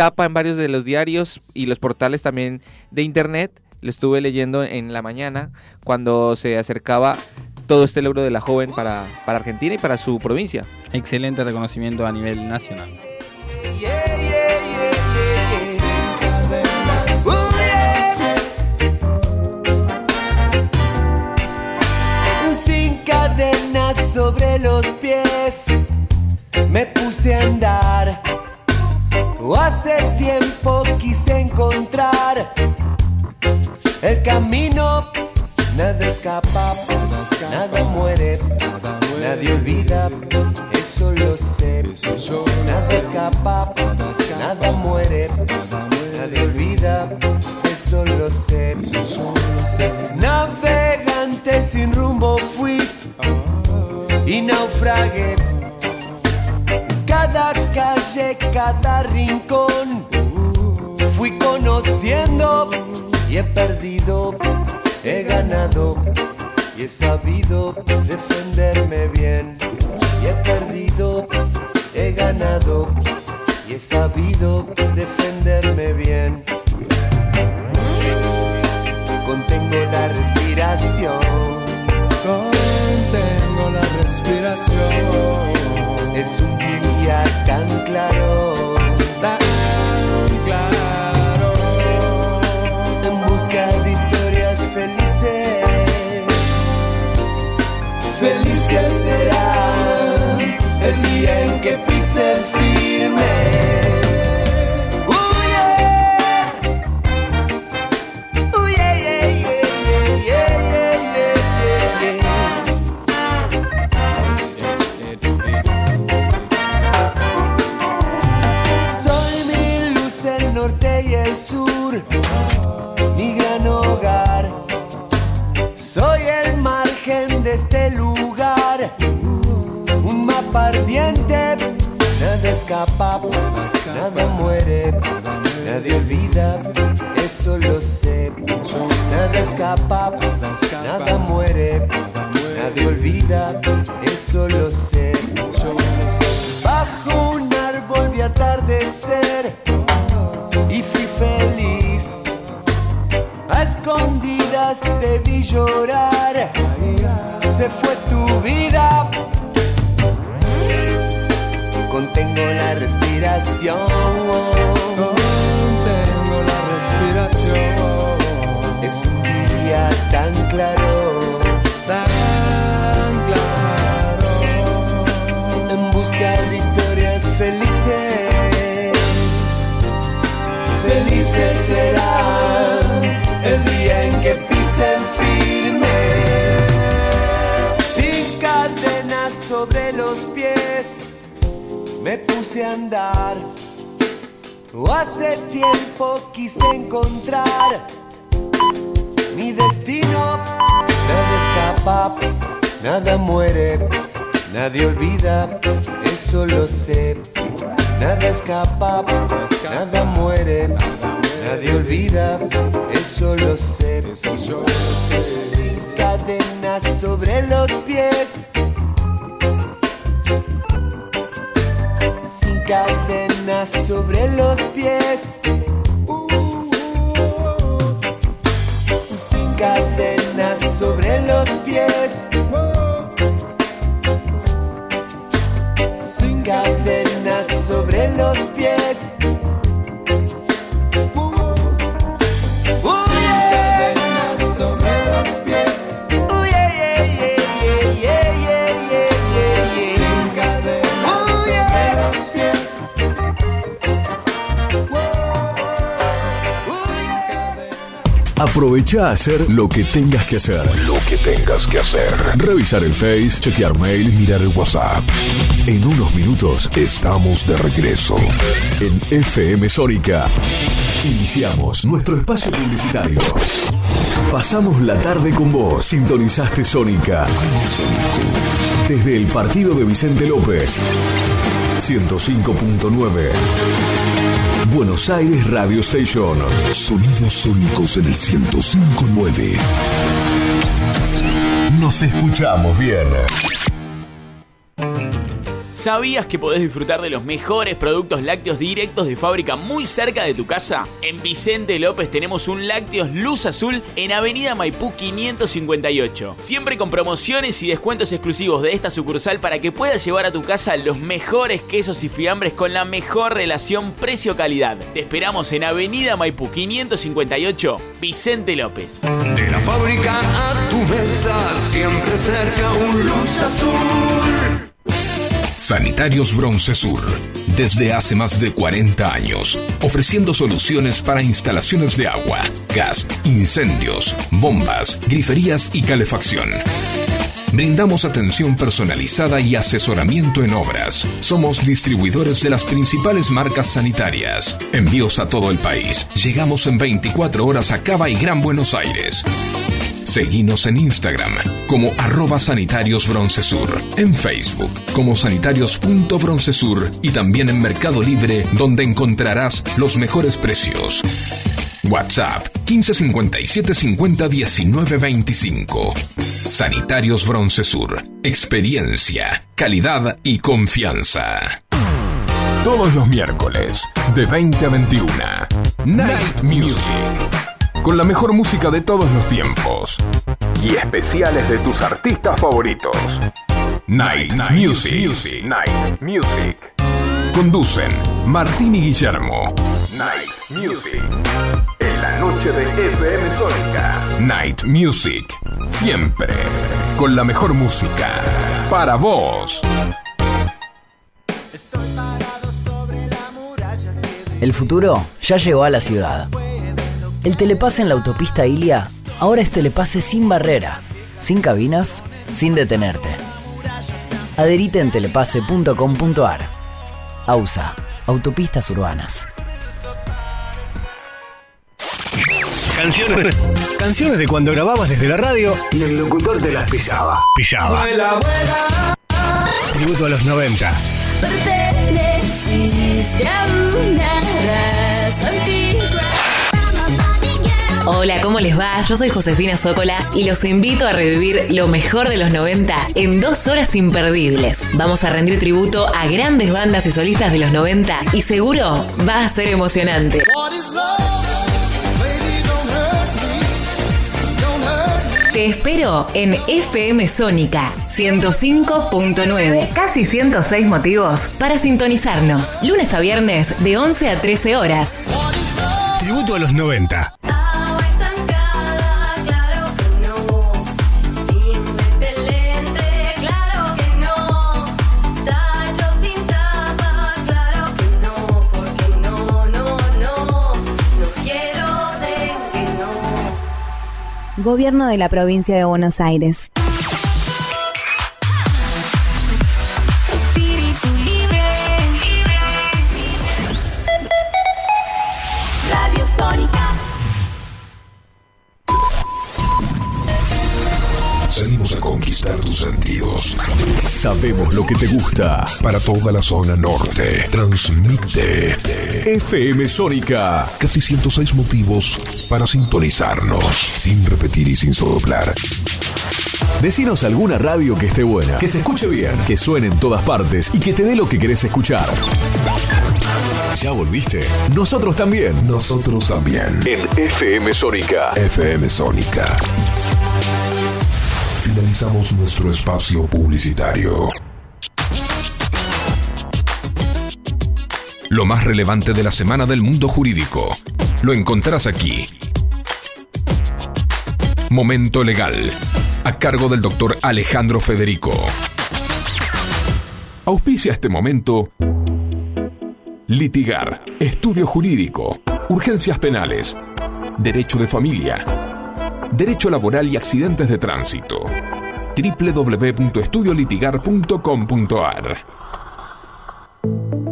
tapa en varios de los diarios y los portales también de internet. Lo estuve leyendo en la mañana cuando se acercaba todo este logro de la joven para, para Argentina y para su provincia. Excelente reconocimiento a nivel nacional. Sin cadenas sobre los pies, me puse a andar. Hace tiempo quise encontrar el camino. Nada escapa, nada muere, nadie olvida, eso lo sé. Nada escapa, nada muere, nadie olvida, eso lo sé. Navegante sin rumbo fui y naufragué. Cada calle, cada rincón fui conociendo y he perdido, he ganado y he sabido defenderme bien. Y he perdido, he ganado y he sabido defenderme bien. Contengo la respiración. Contengo la respiración. Es un día tan claro. Tan claro. En busca de historias felices. Felices será el día en que escapa, nada muere, nadie olvida, eso lo sé. Nada escapa, nada muere, nadie olvida, eso lo sé. Bajo un árbol vi atardecer y fui feliz. A escondidas te vi llorar, se fue tu vida. Contengo la respiración. Contengo la respiración. Es un día tan claro. Tan claro. En busca de historias felices. Felices serán me puse a andar. Hace tiempo quise encontrar mi destino. Nada escapa, nada muere, nadie olvida, eso lo sé. Nada escapa, nada muere, nadie olvida, eso lo sé. Sin cadenas sobre los pies. Cadenas sobre los pies. Sin cadenas sobre los pies. Sin cadenas sobre los pies. Aprovecha a hacer lo que tengas que hacer. Lo que tengas que hacer. Revisar el Face, chequear mail, mirar el WhatsApp. En unos minutos estamos de regreso. En FM Sónica. Iniciamos nuestro espacio publicitario. Pasamos la tarde con vos. Sintonizaste Sónica. Desde el partido de Vicente López. 105.9. Buenos Aires Radio Station. Sonidos sónicos en el 1059. Nos escuchamos bien. ¿Sabías que podés disfrutar de los mejores productos lácteos directos de fábrica muy cerca de tu casa? En Vicente López tenemos un Lácteos Luz Azul en Avenida Maipú 558. Siempre con promociones y descuentos exclusivos de esta sucursal para que puedas llevar a tu casa los mejores quesos y fiambres con la mejor relación precio-calidad. Te esperamos en Avenida Maipú 558, Vicente López. De la fábrica a tu mesa, siempre cerca un luz azul. Sanitarios Bronce Sur, desde hace más de 40 años, ofreciendo soluciones para instalaciones de agua, gas, incendios, bombas, griferías y calefacción. Brindamos atención personalizada y asesoramiento en obras. Somos distribuidores de las principales marcas sanitarias. Envíos a todo el país. Llegamos en 24 horas a Cava y Gran Buenos Aires. Seguinos en Instagram como arroba sanitarios broncesur, en Facebook como sanitarios.broncesur y también en Mercado Libre donde encontrarás los mejores precios. WhatsApp 1557 50 19 25. Sanitarios Broncesur. Experiencia, calidad y confianza. Todos los miércoles, de 20 a 21. Night Music. Con la mejor música de todos los tiempos. Y especiales de tus artistas favoritos. Night, Music. Night Music. Conducen Martín y Guillermo. Night Music. En la noche de FM Sónica. Night Music. Siempre. Con la mejor música. Para vos. El futuro ya llegó a la ciudad. El telepase en la autopista Ilia ahora es telepase sin barrera, sin cabinas, sin detenerte. Adherite en telepase.com.ar. AUSA, Autopistas Urbanas. Canciones. Canciones de cuando grababas desde la radio y el locutor te las pisaba. Pisaba. Tributo a los 90. Pertenecía existe una raza Hola, ¿cómo les va? Yo soy Josefina Zócola y los invito a revivir lo mejor de los 90 en dos horas imperdibles. Vamos a rendir tributo a grandes bandas y solistas de los 90 y seguro va a ser emocionante. Te espero en FM Sónica 105.9. Casi 106 motivos para sintonizarnos. Lunes a viernes de 11 a 13 horas. Tributo a los 90. Gobierno de la provincia de Buenos Aires. Que te gusta. Para toda la zona norte. Transmite. FM Sónica. Casi 106 motivos para sintonizarnos. Sin repetir y sin soplar. Decinos alguna radio que esté buena, que se escuche bien, que suene en todas partes y que te dé lo que querés escuchar. ¿Ya volviste? Nosotros también. Nosotros también. En FM Sónica. FM Sónica. Finalizamos nuestro espacio publicitario. Lo más relevante de la semana del mundo jurídico. Lo encontrarás aquí. Momento Legal, a cargo del doctor Alejandro Federico. Auspicia este momento Litigar, Estudio Jurídico, Urgencias Penales, Derecho de Familia, Derecho Laboral y Accidentes de Tránsito. www.estudiolitigar.com.ar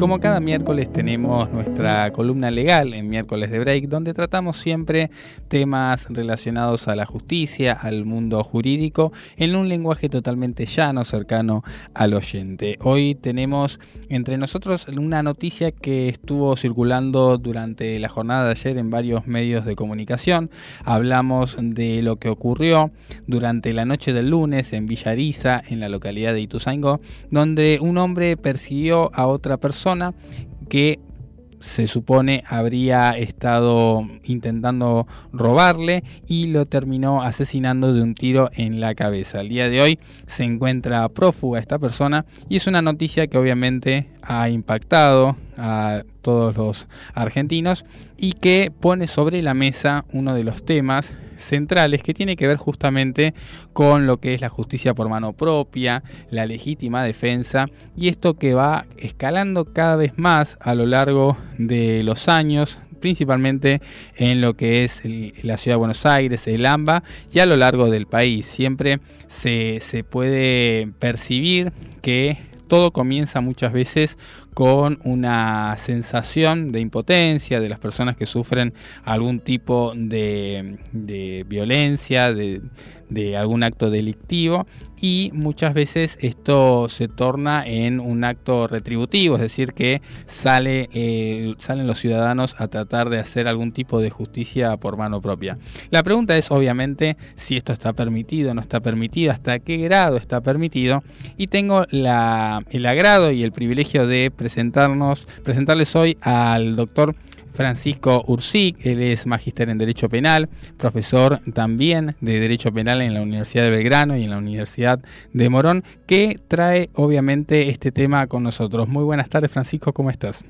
como cada miércoles tenemos nuestra columna legal en miércoles de break, donde tratamos siempre temas relacionados a la justicia, al mundo jurídico, en un lenguaje totalmente llano, cercano al oyente. Hoy tenemos entre nosotros una noticia que estuvo circulando durante la jornada de ayer en varios medios de comunicación. Hablamos de lo que ocurrió durante la noche del lunes en Villariza, en la localidad de Ituzaingó, donde un hombre persiguió a otra persona que se supone habría estado intentando robarle y lo terminó asesinando de un tiro en la cabeza. El día de hoy se encuentra prófuga esta persona y es una noticia que obviamente ha impactado a todos los argentinos y que pone sobre la mesa uno de los temas centrales que tiene que ver justamente con lo que es la justicia por mano propia, la legítima defensa y esto que va escalando cada vez más a lo largo de los años principalmente en lo que es la ciudad de Buenos Aires, el AMBA y a lo largo del país. Siempre se, se puede percibir que todo comienza muchas veces con una sensación de impotencia de las personas que sufren algún tipo de, de violencia, de, de algún acto delictivo y muchas veces esto se torna en un acto retributivo, es decir, que sale, eh, salen los ciudadanos a tratar de hacer algún tipo de justicia por mano propia. La pregunta es obviamente si esto está permitido, no está permitido, hasta qué grado está permitido y tengo la, el agrado y el privilegio de presentarnos, presentarles hoy al doctor Francisco Ursic, él es magíster en Derecho Penal, profesor también de Derecho Penal en la Universidad de Belgrano y en la Universidad de Morón, que trae obviamente este tema con nosotros. Muy buenas tardes, Francisco, ¿cómo estás?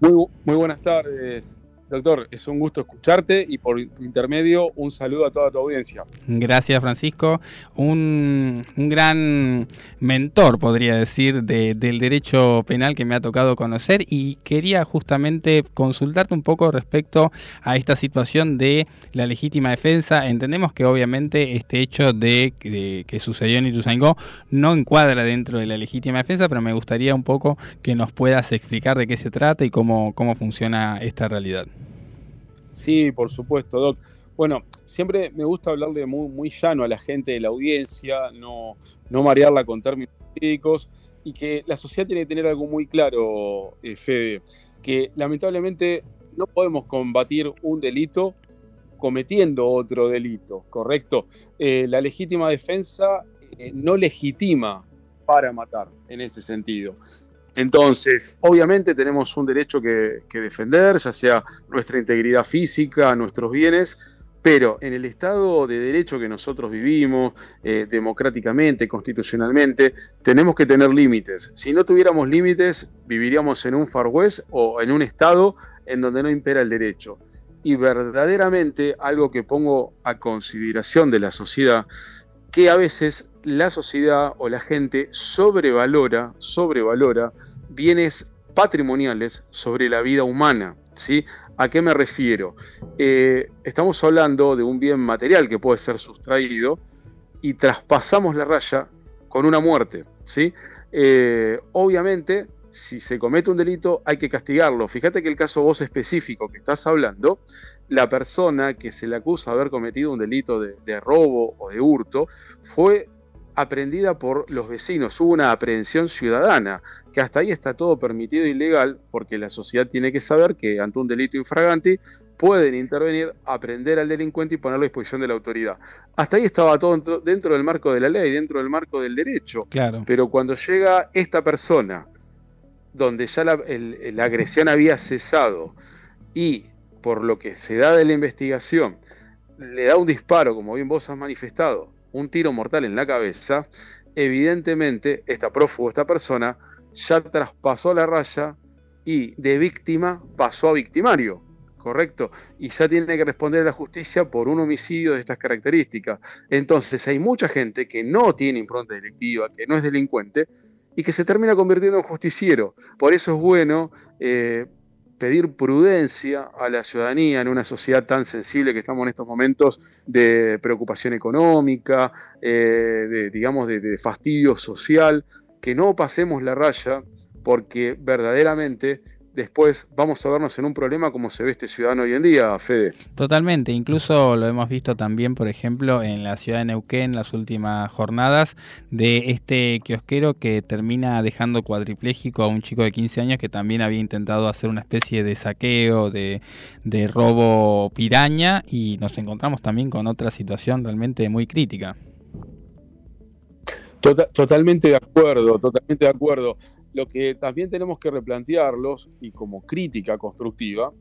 Muy, muy buenas tardes, doctor, es un gusto escucharte y por intermedio un saludo a toda tu audiencia. Gracias, Francisco. Un, un gran mentor, podría decir, de- del derecho penal que me ha tocado conocer y quería justamente consultarte un poco respecto a esta situación de la legítima defensa. Entendemos que obviamente este hecho de, de que sucedió en Ituzaingó no encuadra dentro de la legítima defensa, pero me gustaría un poco que nos puedas explicar de qué se trata y cómo, cómo funciona esta realidad. Sí, por supuesto, Doc. Bueno, siempre me gusta hablarle muy, muy llano a la gente de la audiencia, no, no marearla con términos jurídicos y que la sociedad tiene que tener algo muy claro, eh, Fede, que lamentablemente no podemos combatir un delito cometiendo otro delito, ¿correcto? Eh, la legítima defensa eh, no legitima para matar en ese sentido. Entonces, obviamente tenemos un derecho que, defender, ya sea nuestra integridad física, nuestros bienes, pero en el Estado de Derecho que nosotros vivimos, eh, democráticamente, constitucionalmente, tenemos que tener límites. Si no tuviéramos límites, viviríamos en un Far West o en un Estado en donde no impera el derecho. Y verdaderamente algo que pongo a consideración de la sociedad, que a veces la sociedad o la gente sobrevalora, sobrevalora bienes patrimoniales sobre la vida humana. ¿sí? ¿A qué me refiero? Eh, estamos hablando de un bien material que puede ser sustraído y traspasamos la raya con una muerte. ¿sí? Eh, obviamente, si se comete un delito, hay que castigarlo. Fíjate que el caso vos específico que estás hablando, la persona que se le acusa de haber cometido un delito de, de robo o de hurto fue aprendida por los vecinos, hubo una aprehensión ciudadana, que hasta ahí está todo permitido y legal, porque la sociedad tiene que saber que ante un delito infraganti pueden intervenir, aprender al delincuente y ponerlo a disposición de la autoridad. Hasta ahí estaba todo dentro, del marco de la ley, dentro del marco del derecho. Claro. Pero cuando llega esta persona, donde ya la, el- la agresión había cesado y por lo que se da de la investigación, le da un disparo, como bien vos has manifestado, un tiro mortal en la cabeza, evidentemente esta prófugo, esta persona, ya traspasó la raya y de víctima pasó a victimario, ¿correcto? Y ya tiene que responder a la justicia por un homicidio de estas características. Entonces hay mucha gente que no tiene impronta delictiva, que no es delincuente, y que se termina convirtiendo en justiciero. Por eso es bueno eh, pedir prudencia a la ciudadanía en una sociedad tan sensible que estamos en estos momentos de preocupación económica, eh, de, digamos, de, de fastidio social, que no pasemos la raya porque verdaderamente después vamos a vernos en un problema como se ve este ciudadano hoy en día, Fede. Totalmente, incluso lo hemos visto también, por ejemplo, en la ciudad de Neuquén, las últimas jornadas, de este kiosquero que termina dejando cuadripléjico a un chico de 15 años que también había intentado hacer una especie de saqueo, de, de robo piraña, y nos encontramos también con otra situación realmente muy crítica. Tota- totalmente de acuerdo, totalmente de acuerdo. Lo que también tenemos que replantearlos, y como crítica constructiva,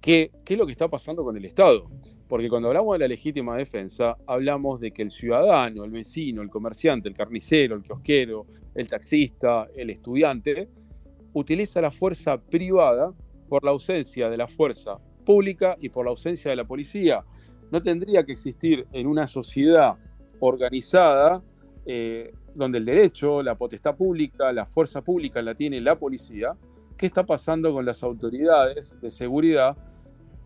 que, qué es lo que está pasando con el Estado. Porque cuando hablamos de la legítima defensa, hablamos de que el ciudadano, el vecino, el comerciante, el carnicero, el kiosquero, el taxista, el estudiante, utiliza la fuerza privada por la ausencia de la fuerza pública y por la ausencia de la policía. No tendría que existir en una sociedad organizada eh, donde el derecho, la potestad pública, la fuerza pública la tiene la policía, ¿qué está pasando con las autoridades de seguridad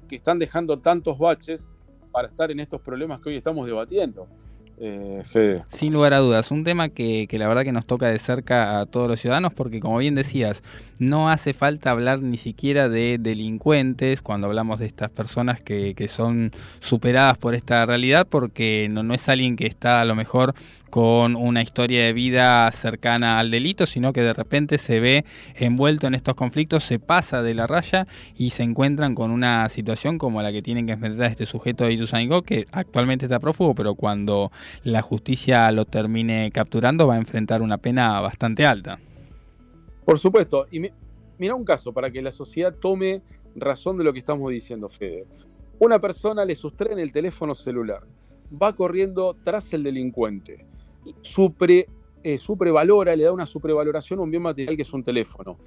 que están dejando tantos baches para estar en estos problemas que hoy estamos debatiendo? Eh, Fede. Sin lugar a dudas, un tema que, que la verdad que nos toca de cerca a todos los ciudadanos porque como bien decías, no hace falta hablar ni siquiera de delincuentes cuando hablamos de estas personas que, que son superadas por esta realidad porque no, no es alguien que está a lo mejor con una historia de vida cercana al delito, sino que de repente se ve envuelto en estos conflictos, se pasa de la raya y se encuentran con una situación como la que tienen que enfrentar este sujeto de Ituzaingó, que actualmente está prófugo, pero cuando la justicia lo termine capturando va a enfrentar una pena bastante alta. Por supuesto, y mi- mira un caso para que la sociedad tome razón de lo que estamos diciendo, Fede. Una persona le sustraen el teléfono celular, va corriendo tras el delincuente, supre, eh, suprevalora, le da una suprevaloración a un bien material que es un teléfono.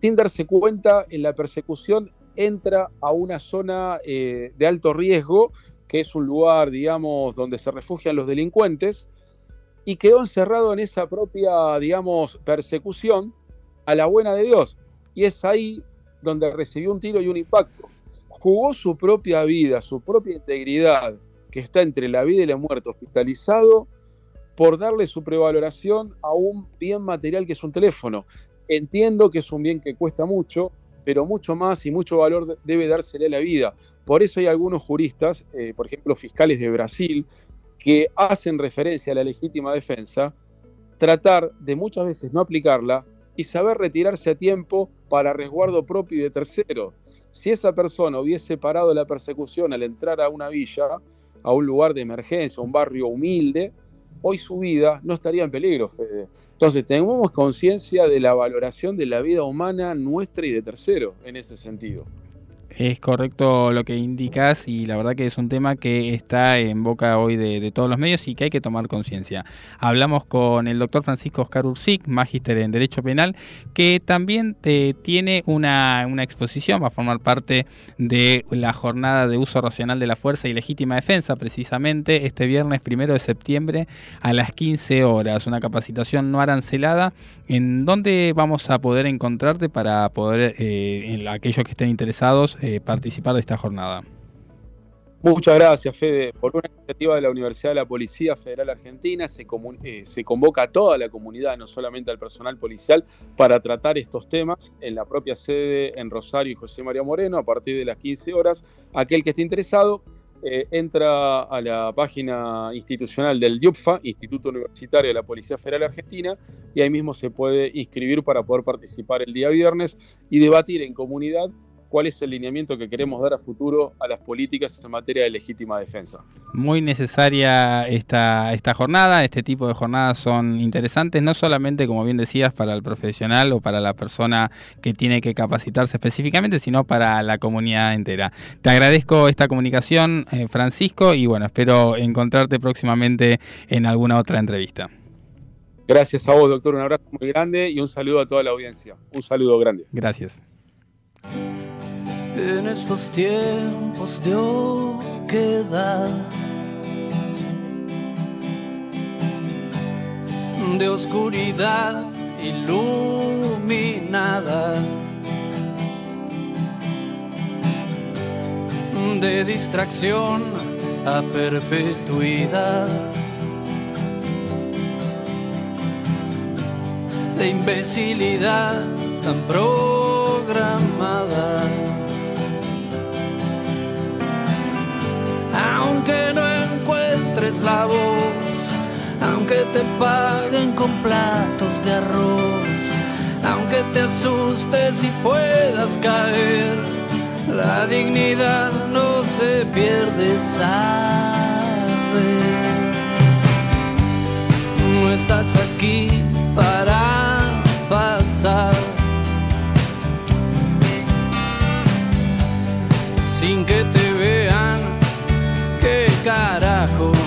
Sin darse cuenta, en la persecución entra a una zona eh, de alto riesgo, que es un lugar, digamos, donde se refugian los delincuentes, y quedó encerrado en esa propia, digamos, persecución a la buena de Dios. Y es ahí donde recibió un tiro y un impacto. Jugó su propia vida, su propia integridad, que está entre la vida y la muerte, hospitalizado, por darle su prevaloración a un bien material que es un teléfono. Entiendo que es un bien que cuesta mucho, pero mucho más y mucho valor de- debe dársele a la vida. Por eso hay algunos juristas, eh, por ejemplo fiscales de Brasil, que hacen referencia a la legítima defensa, tratar de muchas veces no aplicarla y saber retirarse a tiempo para resguardo propio y de tercero. Si esa persona hubiese parado la persecución al entrar a una villa, a un lugar de emergencia, a un barrio humilde, hoy su vida no estaría en peligro, Fede. Entonces, tenemos conciencia de la valoración de la vida humana nuestra y de tercero en ese sentido. Es correcto lo que indicas y la verdad que es un tema que está en boca hoy de, todos los medios y que hay que tomar conciencia. Hablamos con el doctor Francisco Oscar Ursic, magíster en Derecho Penal, que también te- tiene una, una exposición, va a formar parte de la jornada de uso racional de la fuerza y legítima defensa, precisamente este viernes primero de septiembre a las 15 horas. Una capacitación no arancelada. ¿En dónde vamos a poder encontrarte para poder, eh, en aquellos que estén interesados, eh, participar de esta jornada? Muchas gracias, Fede. Por una iniciativa de la Universidad de la Policía Federal Argentina, eh, se convoca a toda la comunidad, no solamente al personal policial, para tratar estos temas en la propia sede en Rosario y José María Moreno a partir de las 15 horas. Aquel que esté interesado eh, entra a la página institucional del IUPFA, Instituto Universitario de la Policía Federal Argentina, y ahí mismo se puede inscribir para poder participar el día viernes y debatir en comunidad cuál es el lineamiento que queremos dar a futuro a las políticas en materia de legítima defensa. Muy necesaria esta, esta jornada, este tipo de jornadas son interesantes, no solamente, como bien decías, para el profesional o para la persona que tiene que capacitarse específicamente, sino para la comunidad entera. Te agradezco esta comunicación, eh, Francisco, y bueno, espero encontrarte próximamente en alguna otra entrevista. Gracias a vos, doctor, un abrazo muy grande y un saludo a toda la audiencia. Un saludo grande. Gracias. En estos tiempos de oquedad, de oscuridad iluminada, de distracción a perpetuidad, de imbecilidad tan programada. Aunque no encuentres la voz, aunque te paguen con platos de arroz, aunque te asustes y puedas caer, la dignidad no se pierde, sabes. No estás aquí para pasar. Sin que te qué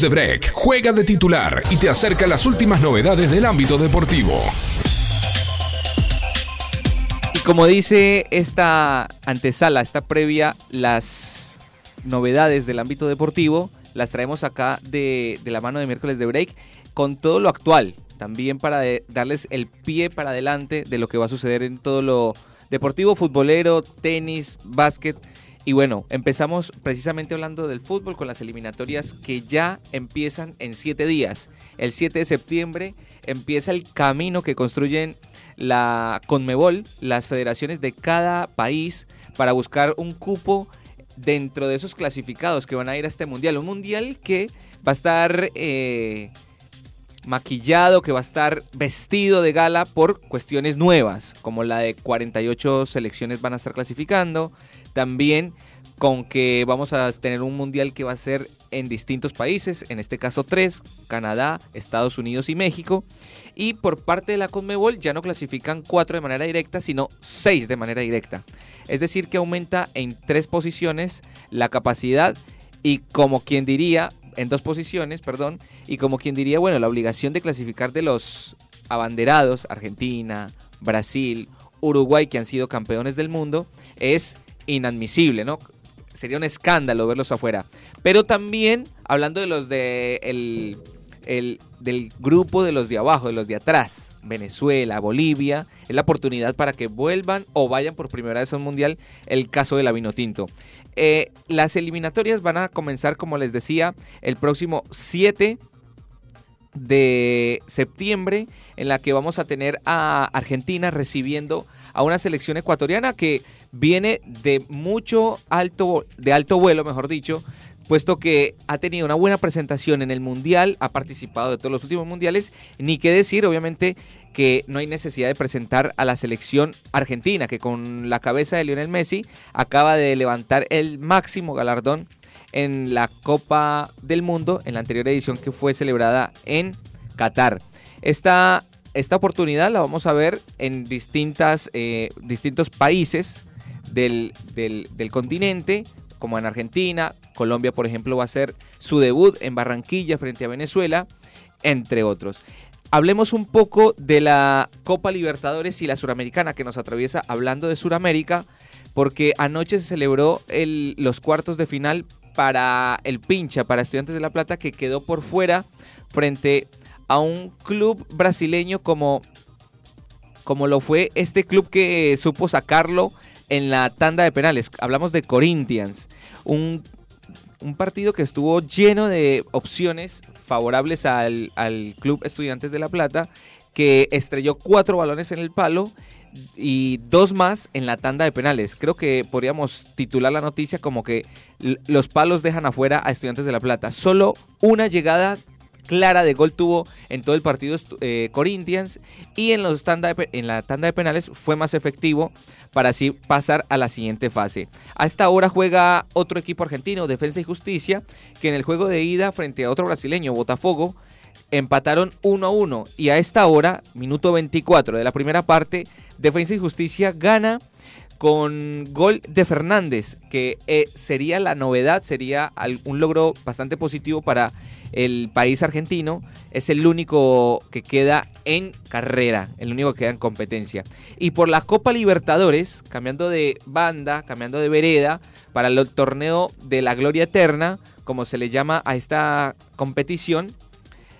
De Break, juega de titular y te acerca las últimas novedades del ámbito deportivo. Y como dice esta antesala, esta previa, las novedades del ámbito deportivo las traemos acá de, la mano de miércoles de break con todo lo actual, también para darles el pie para adelante de lo que va a suceder en todo lo deportivo, futbolero, tenis, básquet. Y bueno, empezamos precisamente hablando del fútbol con las eliminatorias que ya empiezan en siete días. El 7 de septiembre empieza el camino que construyen la Conmebol, las federaciones de cada país, para buscar un cupo dentro de esos clasificados que van a ir a este mundial. Un mundial que va a estar eh, maquillado, que va a estar vestido de gala por cuestiones nuevas, como la de 48 selecciones van a estar clasificando. También con que vamos a tener un mundial que va a ser en distintos países, en este caso tres, Canadá, Estados Unidos y México. Y por parte de la Conmebol ya no clasifican cuatro de manera directa, sino seis de manera directa. Es decir, que aumenta en tres posiciones la capacidad y como quien diría, en dos posiciones, perdón, y como quien diría, bueno, la obligación de clasificar de los abanderados, Argentina, Brasil, Uruguay, que han sido campeones del mundo, es inadmisible, ¿no? Sería un escándalo verlos afuera. Pero también, hablando de los de el, el- del grupo de los de abajo, de los de atrás, Venezuela, Bolivia, es la oportunidad para que vuelvan o vayan por primera vez a un mundial, el caso de la Vinotinto. Eh, las eliminatorias van a comenzar, como les decía, el próximo 7 de septiembre, en la que vamos a tener a Argentina recibiendo a una selección ecuatoriana que viene de mucho alto, de alto vuelo, mejor dicho, puesto que ha tenido una buena presentación en el Mundial, ha participado de todos los últimos mundiales, ni qué decir, obviamente, que no hay necesidad de presentar a la selección argentina, que con la cabeza de Lionel Messi acaba de levantar el máximo galardón en la Copa del Mundo, en la anterior edición que fue celebrada en Qatar. Esta, esta oportunidad la vamos a ver en distintas, eh, distintos países del, del- del continente, como en Argentina, Colombia, por ejemplo, va a hacer su debut en Barranquilla frente a Venezuela, entre otros. Hablemos un poco de la Copa Libertadores y la Suramericana que nos atraviesa hablando de Suramérica, porque anoche se celebró el- los cuartos de final para el pincha, para Estudiantes de La Plata, que quedó por fuera frente a un club brasileño como, como lo fue este club que supo sacarlo en la tanda de penales. Hablamos de Corinthians, un, un partido que estuvo lleno de opciones favorables al, al club Estudiantes de La Plata, que estrelló cuatro balones en el palo y dos más en la tanda de penales. Creo que podríamos titular la noticia como que los palos dejan afuera a Estudiantes de La Plata. Solo una llegada clara de gol tuvo en todo el partido eh, Corinthians y en, los en la tanda de penales fue más efectivo para así pasar a la siguiente fase. A esta hora juega otro equipo argentino, Defensa y Justicia, que en el juego de ida frente a otro brasileño, Botafogo, empataron 1 a 1 y a esta hora, minuto 24 de la primera parte, Defensa y Justicia gana con gol de Fernández, que eh, sería la novedad, sería un logro bastante positivo para el país argentino. Es el único que queda en carrera, el único que queda en competencia. Y por la Copa Libertadores, cambiando de banda, cambiando de vereda, para el torneo de la Gloria Eterna, como se le llama a esta competición,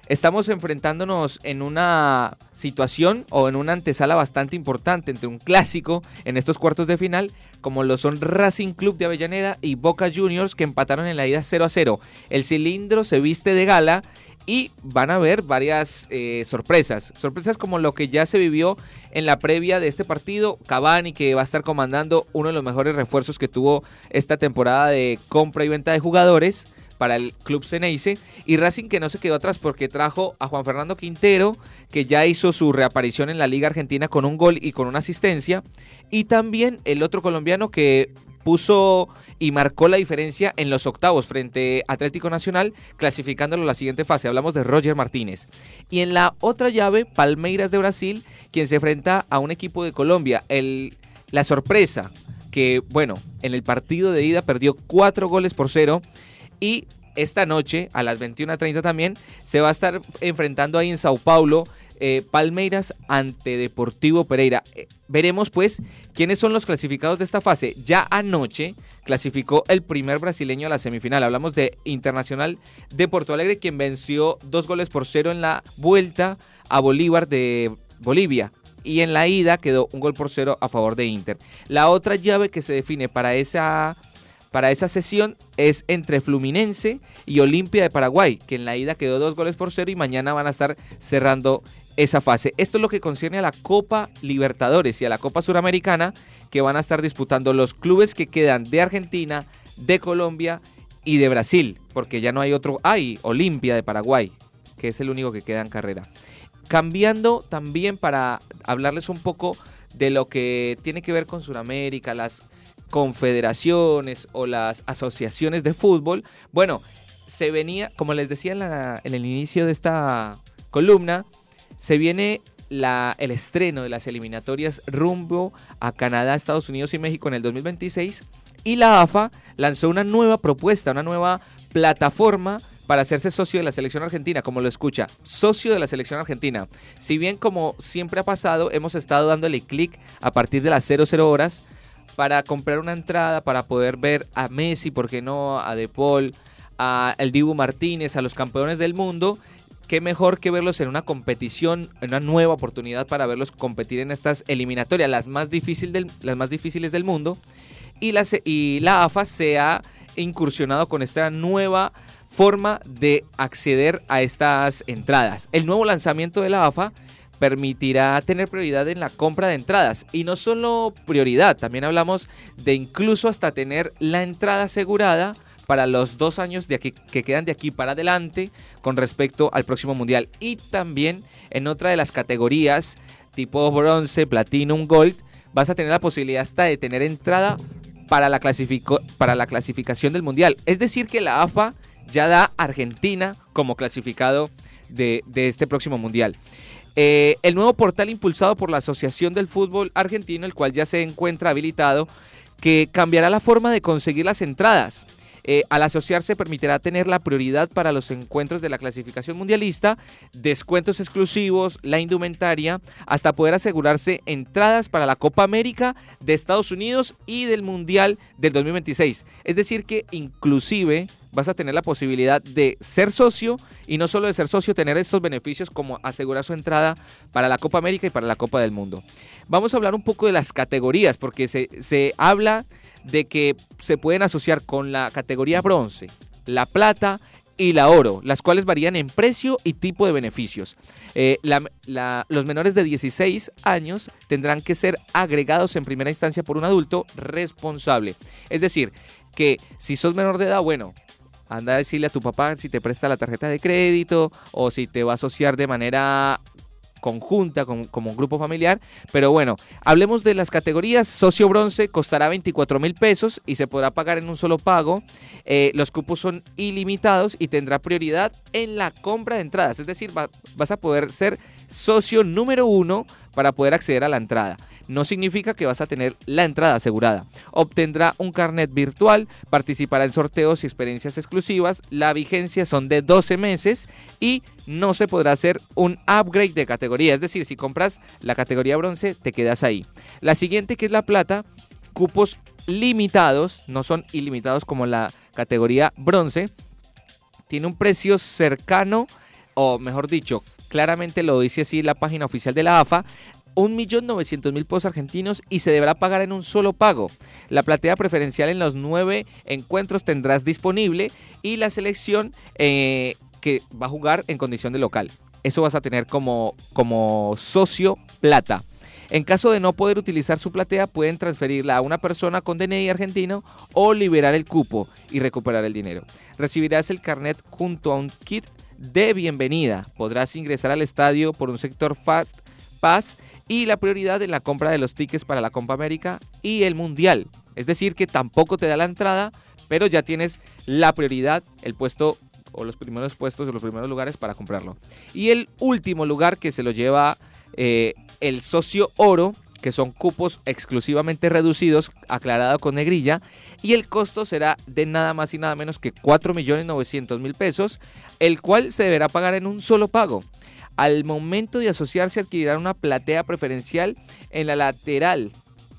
estamos enfrentándonos en una situación o en una antesala bastante importante entre un clásico en estos cuartos de final, como lo son Racing Club de Avellaneda y Boca Juniors, que empataron en la ida 0 a 0. El cilindro se viste de gala y van a haber varias eh, sorpresas. Sorpresas como lo que ya se vivió en la previa de este partido. Cavani, que va a estar comandando uno de los mejores refuerzos que tuvo esta temporada de compra y venta de jugadores para el club Ceneice y Racing que no se quedó atrás porque trajo a Juan Fernando Quintero que ya hizo su reaparición en la Liga Argentina con un gol y con una asistencia y también el otro colombiano que puso y marcó la diferencia en los octavos frente Atlético Nacional clasificándolo a la siguiente fase. Hablamos de Roger Martínez. Y en la otra llave, Palmeiras de Brasil, quien se enfrenta a un equipo de Colombia. El, la sorpresa que, bueno, en el partido de ida perdió cuatro goles por cero y esta noche, a las 21.30 también, se va a estar enfrentando ahí en Sao Paulo eh, Palmeiras ante Deportivo Pereira. Eh, veremos pues quiénes son los clasificados de esta fase. Ya anoche clasificó el primer brasileño a la semifinal. Hablamos de Internacional de Porto Alegre, quien venció dos goles por cero en la vuelta a Bolívar de Bolivia. Y en la ida quedó un gol por cero a favor de Inter. La otra llave que se define para esa para esa sesión es entre Fluminense y Olimpia de Paraguay, que en la ida quedó dos goles por cero y mañana van a estar cerrando esa fase. Esto es lo que concierne a la Copa Libertadores y a la Copa Suramericana, que van a estar disputando los clubes que quedan de Argentina, de Colombia y de Brasil, porque ya no hay otro. Hay Olimpia de Paraguay, que es el único que queda en carrera. Cambiando también para hablarles un poco de lo que tiene que ver con Sudamérica, las confederaciones o las asociaciones de fútbol. Bueno, se venía, como les decía en, el inicio de esta columna, se viene el estreno de las eliminatorias rumbo a Canadá, Estados Unidos y México en el 2026 y la AFA lanzó una nueva propuesta, una nueva plataforma para hacerse socio de la selección argentina, como lo escucha, socio de la selección argentina. Si bien como siempre ha pasado, hemos estado dándole clic a partir de las 00 horas para comprar una entrada, para poder ver a Messi, ¿por qué no? A De Paul, a el Dibu Martínez, a los campeones del mundo. Qué mejor que verlos en una competición, en una nueva oportunidad para verlos competir en estas eliminatorias, las más, difícil del- las más difíciles del mundo. Y la, y la AFA se ha incursionado con esta nueva forma de acceder a estas entradas. El nuevo lanzamiento de la AFA permitirá tener prioridad en la compra de entradas. Y no solo prioridad, también hablamos de incluso hasta tener la entrada asegurada para los dos años de que quedan de aquí para adelante con respecto al próximo mundial. Y también en otra de las categorías tipo bronce, platinum, gold, vas a tener la posibilidad hasta de tener entrada para la, para la clasificación del mundial. Es decir, que la AFA ya da a Argentina como clasificado de, de este próximo mundial. Eh, el nuevo portal impulsado por la Asociación del Fútbol Argentino, el cual ya se encuentra habilitado, que cambiará la forma de conseguir las entradas. Eh, al asociarse permitirá tener la prioridad para los encuentros de la clasificación mundialista, descuentos exclusivos, la indumentaria, hasta poder asegurarse entradas para la Copa América de Estados Unidos y del Mundial del 2026. Es decir que inclusive vas a tener la posibilidad de ser socio y no solo de ser socio, tener estos beneficios como asegurar su entrada para la Copa América y para la Copa del Mundo. Vamos a hablar un poco de las categorías porque se, se habla de que se pueden asociar con la categoría bronce, la plata y la oro, las cuales varían en precio y tipo de beneficios. Eh, los menores de 16 años tendrán que ser agregados en primera instancia por un adulto responsable. Es decir, que si sos menor de edad, bueno, anda a decirle a tu papá si te presta la tarjeta de crédito o si te va a asociar de manera conjunta con- como un grupo familiar. Pero bueno, hablemos de las categorías. Socio bronce costará 24 mil pesos y se podrá pagar en un solo pago. Eh, los cupos son ilimitados y tendrá prioridad en la compra de entradas. Es decir, va- vas a poder ser socio número uno para poder acceder a la entrada. No significa que vas a tener la entrada asegurada. Obtendrá un carnet virtual, participará en sorteos y experiencias exclusivas. La vigencia son de 12 meses y no se podrá hacer un upgrade de categoría. Es decir, si compras la categoría bronce, te quedas ahí. La siguiente, que es la plata, cupos limitados, no son ilimitados como la categoría bronce. Tiene un precio cercano, o mejor dicho, claramente lo dice así la página oficial de la AFA, 1.900.000 pesos argentinos y se deberá pagar en un solo pago. La platea preferencial en los nueve encuentros tendrás disponible y la selección eh, que va a jugar en condición de local. Eso vas a tener como, como socio plata. En caso de no poder utilizar su platea, pueden transferirla a una persona con DNI argentino o liberar el cupo y recuperar el dinero. Recibirás el carnet junto a un kit de bienvenida. Podrás ingresar al estadio por un sector Fast Pass y la prioridad en la compra de los tickets para la Copa América y el Mundial. Es decir, que tampoco te da la entrada, pero ya tienes la prioridad, el puesto o los primeros puestos de los primeros lugares para comprarlo. Y el último lugar que se lo lleva eh, el socio oro, que son cupos exclusivamente reducidos, aclarado con negrilla, y el costo será de nada más y nada menos que 4.900.000 pesos, el cual se deberá pagar en un solo pago. Al momento de asociarse adquirirán una platea preferencial en la lateral,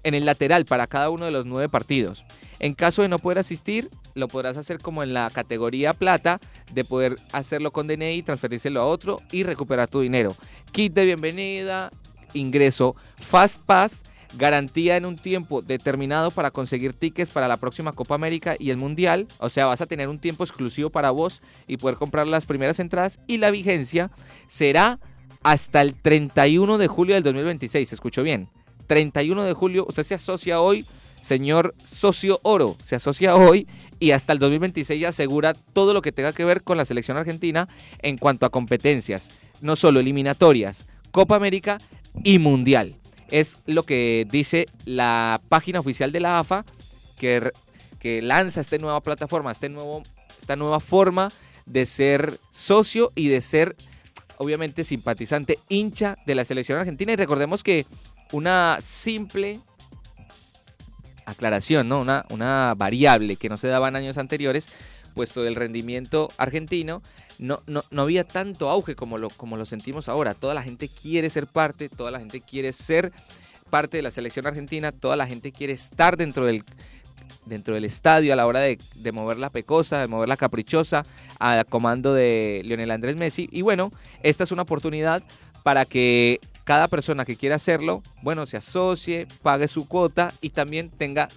en el lateral para cada uno de los nueve partidos. En caso de no poder asistir, lo podrás hacer como en la categoría plata, de poder hacerlo con DNI, transferírselo a otro y recuperar tu dinero. Kit de bienvenida, ingreso Fast Pass, garantía en un tiempo determinado para conseguir tickets para la próxima Copa América y el Mundial. O sea, vas a tener un tiempo exclusivo para vos y poder comprar las primeras entradas. Y la vigencia será hasta el 31 de julio del 2026. ¿Se escuchó bien? 31 de julio, usted se asocia hoy, señor socio oro, se asocia hoy y hasta el 2026 ya asegura todo lo que tenga que ver con la selección argentina en cuanto a competencias, no solo eliminatorias, Copa América y Mundial. Es lo que dice la página oficial de la AFA que, que lanza esta nueva plataforma, este nuevo, esta nueva forma de ser socio y de ser obviamente simpatizante, hincha de la selección argentina. Y recordemos que una simple aclaración, ¿no? Una, una variable que no se daba en años anteriores, puesto del rendimiento argentino, no, no, no había tanto auge como lo, como lo sentimos ahora. Toda la gente quiere ser parte, toda la gente quiere ser parte de la selección argentina, toda la gente quiere estar dentro del, dentro del estadio a la hora de, de, mover la pecosa, de mover la caprichosa, a comando de Lionel Andrés Messi. Y bueno, esta es una oportunidad para que cada persona que quiera hacerlo, bueno, se asocie, pague su cuota y también tenga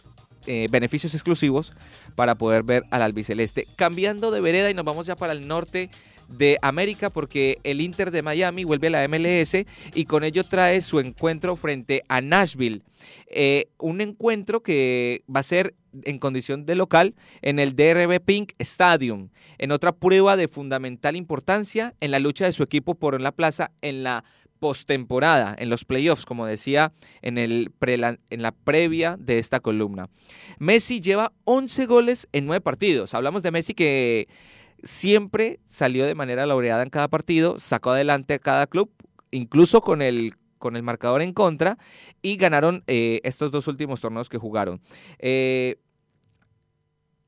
eh, beneficios exclusivos para poder ver al albiceleste. Cambiando de vereda y nos vamos ya para el norte de América porque el Inter de Miami vuelve a la MLS y con ello trae su encuentro frente a Nashville. Eh, un encuentro que va a ser en condición de local en el DRB Pink Stadium, en otra prueba de fundamental importancia en la lucha de su equipo por la plaza en la postemporada, en los playoffs, como decía en, el pre, en la previa de esta columna. Messi lleva 11 goles en 9 partidos. Hablamos de Messi que siempre salió de manera laureada en cada partido, sacó adelante a cada club, incluso con el, con el marcador en contra, y ganaron eh, estos dos últimos torneos que jugaron. Eh,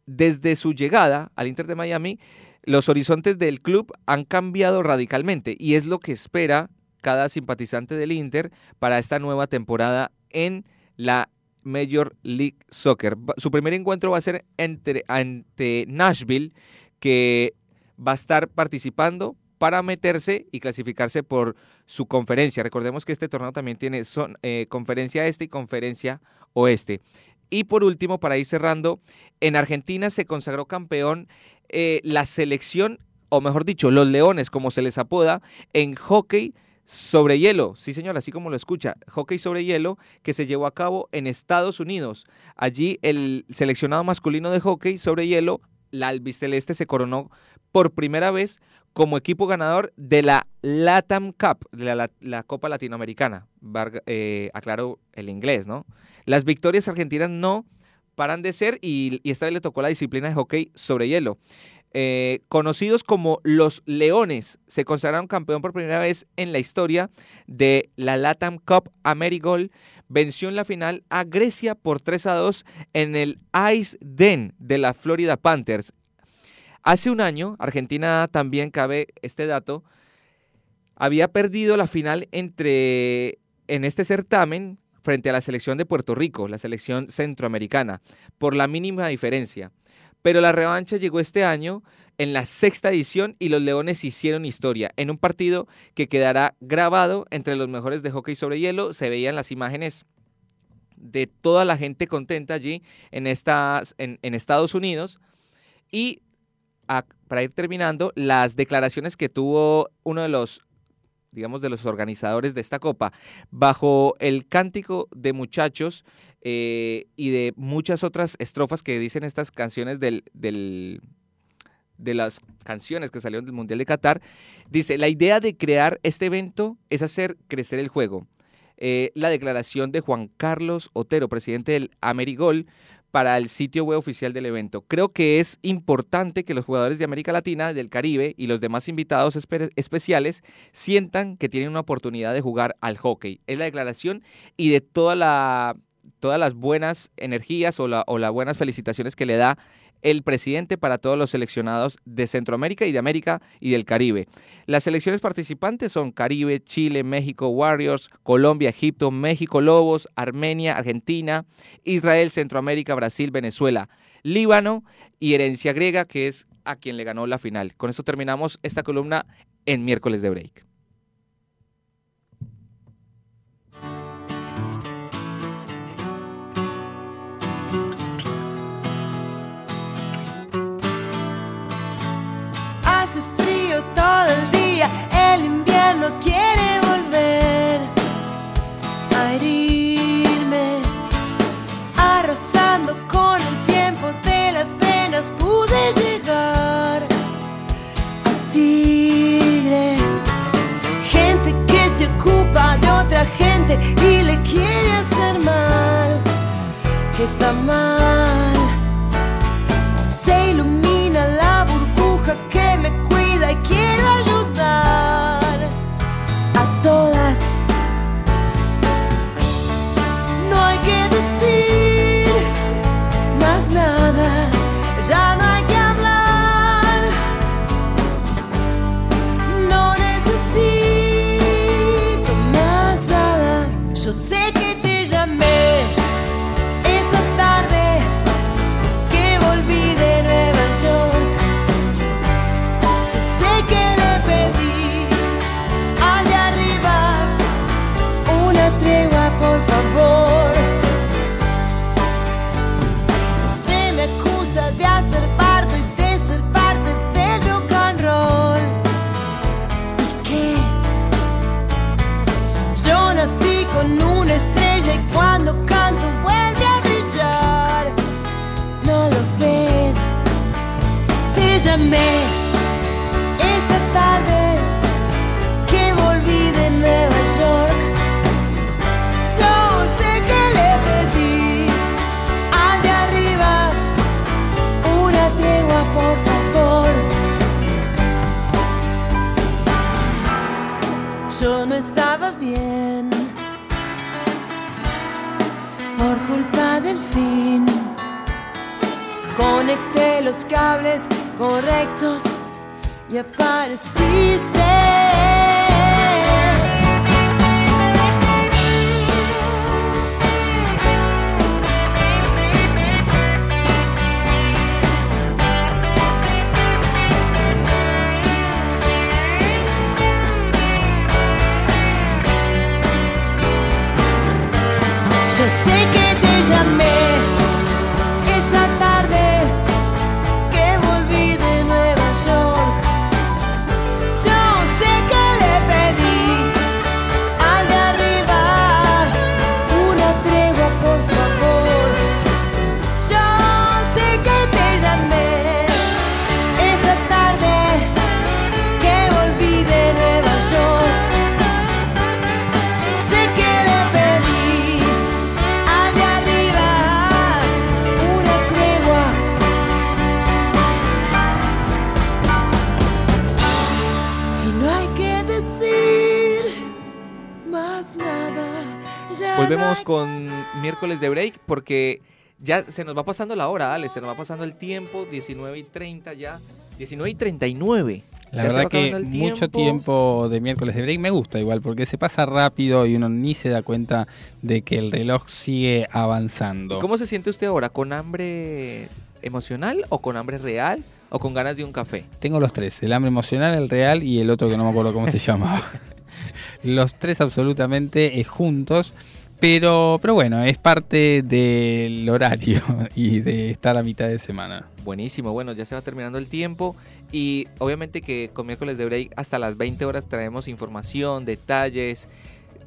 desde su llegada al Inter de Miami, los horizontes del club han cambiado radicalmente y es lo que espera cada simpatizante del Inter para esta nueva temporada en la Major League Soccer. Su primer encuentro va a ser entre, ante Nashville, que va a estar participando para meterse y clasificarse por su conferencia. Recordemos que este torneo también tiene son, eh, conferencia este y conferencia oeste. Y por último, para ir cerrando, en Argentina se consagró campeón eh, la selección, o mejor dicho, los Leones, como se les apoda, en hockey sobre hielo, sí señor, así como lo escucha, hockey sobre hielo que se llevó a cabo en Estados Unidos. Allí el seleccionado masculino de hockey sobre hielo, la albiceleste, se coronó por primera vez como equipo ganador de la LATAM Cup, la, la, la Copa Latinoamericana. Varga, eh, aclaro el inglés, ¿no? Las victorias argentinas no paran de ser y, y, esta vez le tocó la disciplina de hockey sobre hielo. Eh, conocidos como los Leones, se consagraron campeón por primera vez en la historia de la Latam Cup Amerigol. Venció en la final a Grecia por 3 a 2 en el Ice Den de la Florida Panthers. Hace un año, Argentina también cabe este dato, había perdido la final entre en este certamen frente a la selección de Puerto Rico, la selección centroamericana, por la mínima diferencia. Pero la revancha llegó este año en la sexta edición y los Leones hicieron historia en un partido que quedará grabado entre los mejores de hockey sobre hielo. Se veían las imágenes de toda la gente contenta allí en, estas, en, Estados Unidos. Y para ir terminando, las declaraciones que tuvo uno de los digamos, de los organizadores de esta copa, bajo el cántico de muchachos eh, y de muchas otras estrofas que dicen estas canciones del, de las canciones que salieron del Mundial de Qatar, dice, la idea de crear este evento es hacer crecer el juego. Eh, la declaración de Juan Carlos Otero, presidente del Amerigol, para el sitio web oficial del evento. Creo que es importante que los jugadores de América Latina, del Caribe y los demás invitados espe- especiales sientan que tienen una oportunidad de jugar al hockey. Es la declaración y de toda la, todas las buenas energías o, la- o las buenas felicitaciones que le da el presidente para todos los seleccionados de Centroamérica y de América y del Caribe. Las selecciones participantes son Caribe, Chile, México, Warriors, Colombia, Egipto, México, Lobos, Armenia, Argentina, Israel, Centroamérica, Brasil, Venezuela, Líbano y Herencia Griega, que es a quien le ganó la final. Con esto terminamos esta columna en miércoles de break. Invierno quiere volver a herirme. Arrasando con el tiempo de las penas pude llegar a tigre. Gente que se ocupa de otra gente y le quiere hacer mal, que está mal. Nada. Yo porque ya se nos va pasando la hora, Ale, se nos va pasando el tiempo, 19 y 30 ya, 19 y 39. La Ya verdad que mucho tiempo de miércoles de break me gusta igual, porque se pasa rápido y uno ni se da cuenta de que el reloj sigue avanzando. ¿Cómo se siente usted ahora? ¿Con hambre emocional o con hambre real o con ganas de un café? Tengo los tres, el hambre emocional, el real y el otro que no me acuerdo cómo se llamaba. Los tres absolutamente eh, juntos, pero, pero bueno, es parte del horario y de estar a mitad de semana. Buenísimo, bueno, ya se va terminando el tiempo y obviamente que con miércoles de break hasta las 20 horas traemos información, detalles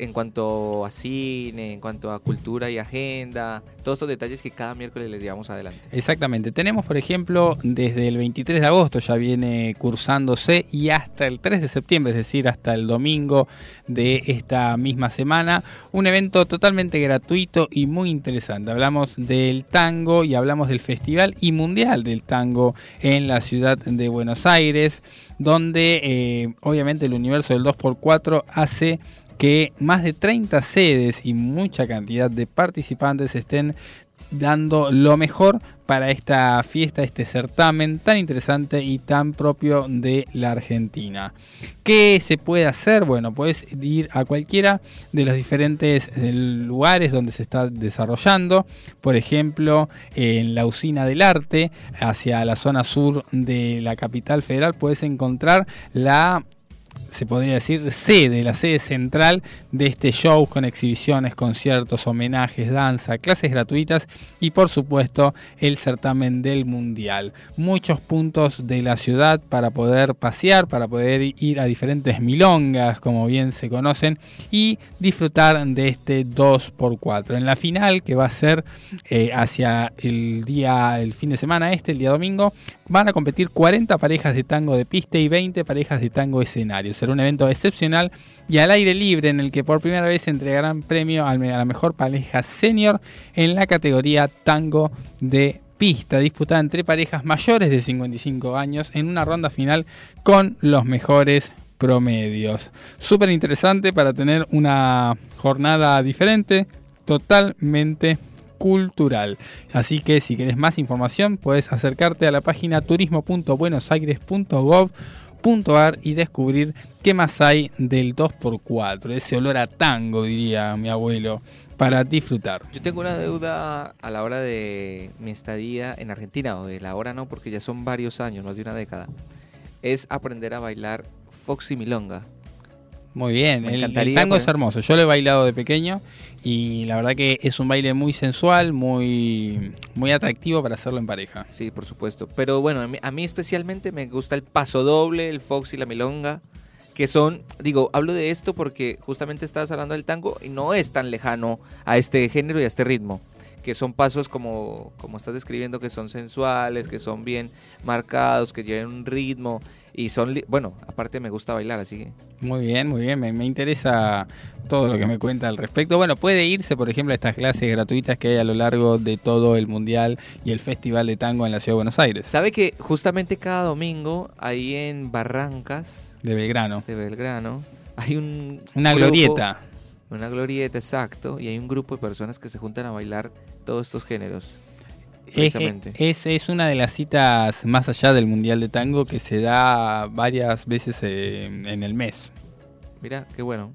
en cuanto a cine, en cuanto a cultura y agenda, todos estos detalles que cada miércoles les llevamos adelante. Exactamente. Tenemos, por ejemplo, desde el 23 de agosto ya viene cursándose y hasta el 3 de septiembre, es decir, hasta el domingo de esta misma semana, un evento totalmente gratuito y muy interesante. Hablamos del tango y hablamos del Festival y Mundial del Tango en la ciudad de Buenos Aires, donde eh, obviamente el universo del 2x4 hace que más de 30 sedes y mucha cantidad de participantes estén dando lo mejor para esta fiesta, este certamen tan interesante y tan propio de la Argentina. ¿Qué se puede hacer? Bueno, puedes ir a cualquiera de los diferentes eh, lugares donde se está desarrollando. Por ejemplo, en la usina del arte, hacia la zona sur de la capital federal, puedes encontrar la se podría decir, sede, la sede central de este show con exhibiciones, conciertos, homenajes, danza, clases gratuitas y por supuesto el certamen del mundial. Muchos puntos de la ciudad para poder pasear, para poder ir a diferentes milongas, como bien se conocen, y disfrutar de este 2x4. En la final, que va a ser eh, hacia el día, el fin de semana este, el día domingo, van a competir 40 parejas de tango de pista y 20 parejas de tango escenario. Será un evento excepcional y al aire libre en el que por primera vez se entregarán premio a la mejor pareja senior en la categoría tango de pista, disputada entre parejas mayores de 55 años en una ronda final con los mejores promedios. Súper interesante para tener una jornada diferente, totalmente cultural. Así que si querés más información, puedes acercarte a la página turismo.buenosaires.gov.ar y descubrir qué más hay del 2x4, ese olor a tango, diría mi abuelo, para disfrutar. Yo tengo una deuda a la hora de mi estadía en Argentina, o de la hora no, porque ya son varios años, más de una década. Es aprender a bailar Foxy Milonga. Muy bien, el, el tango es hermoso. Yo lo he bailado de pequeño y la verdad que es un baile muy sensual, muy, muy atractivo para hacerlo en pareja. Sí, por supuesto. Pero bueno, a mí, a mí especialmente me gusta el paso doble, el fox y la milonga, que son, digo, hablo de esto porque justamente estabas hablando del tango y no es tan lejano a este género y a este ritmo, que son pasos como, como estás describiendo, que son sensuales, que son bien marcados, que llevan un ritmo y son, bueno, aparte me gusta bailar, así que... Muy bien, muy bien. Me, me interesa todo lo que me cuenta al respecto. Bueno, puede irse, por ejemplo, a estas clases gratuitas que hay a lo largo de todo el Mundial y el Festival de Tango en la Ciudad de Buenos Aires. ¿Sabe que justamente cada domingo ahí en Barrancas De Belgrano. de Belgrano hay un Una grupo- glorieta. Una glorieta, exacto, y hay un grupo de personas que se juntan a bailar todos estos géneros. Es, Precisamente. es, es una de las citas más allá del Mundial de Tango que se da varias veces eh, en el mes. Mira, qué bueno.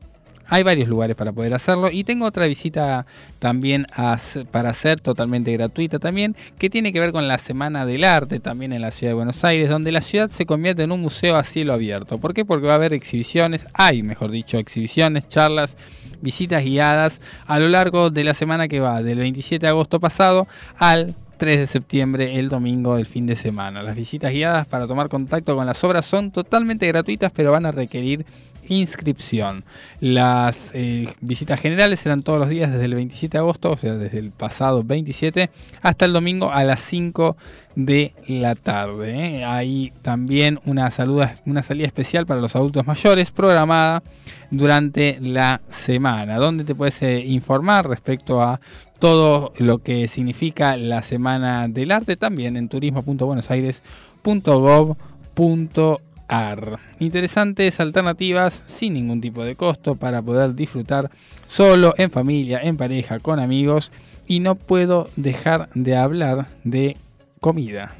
Hay varios lugares para poder hacerlo y tengo otra visita también a para hacer totalmente gratuita también que tiene que ver con la Semana del Arte también en la ciudad de Buenos Aires donde la ciudad se convierte en un museo a cielo abierto. ¿Por qué? Porque va a haber exhibiciones, hay mejor dicho exhibiciones, charlas, visitas guiadas a lo largo de la semana que va del 27 de agosto pasado al 3 de septiembre, el domingo del fin de semana. Las visitas guiadas para tomar contacto con las obras son totalmente gratuitas, pero van a requerir inscripción. Las eh, visitas generales serán todos los días desde el 27 de agosto, o sea, desde el pasado 27 hasta el domingo a las 5 de la tarde. ¿eh? Hay también una, saluda, una salida especial para los adultos mayores programada durante la semana, donde te puedes eh, informar respecto a todo lo que significa la Semana del Arte también en turismo.buenosaires.gov.ar AR. Interesantes alternativas sin ningún tipo de costo para poder disfrutar solo, en familia, en pareja, con amigos. Y no puedo dejar de hablar de comida.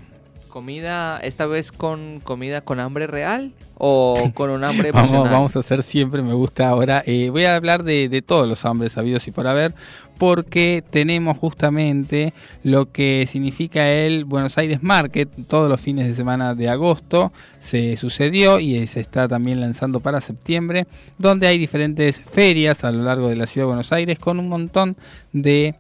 ¿Comida, esta vez con comida con hambre real o con un hambre Vamos, a hacer siempre, me gusta ahora. eh, voy a hablar de, de todos los hambres sabidos y por haber, porque tenemos justamente lo que significa el Buenos Aires Market. Todos los fines de semana de agosto se sucedió y se está también lanzando para septiembre, donde hay diferentes ferias a lo largo de la ciudad de Buenos Aires con un montón de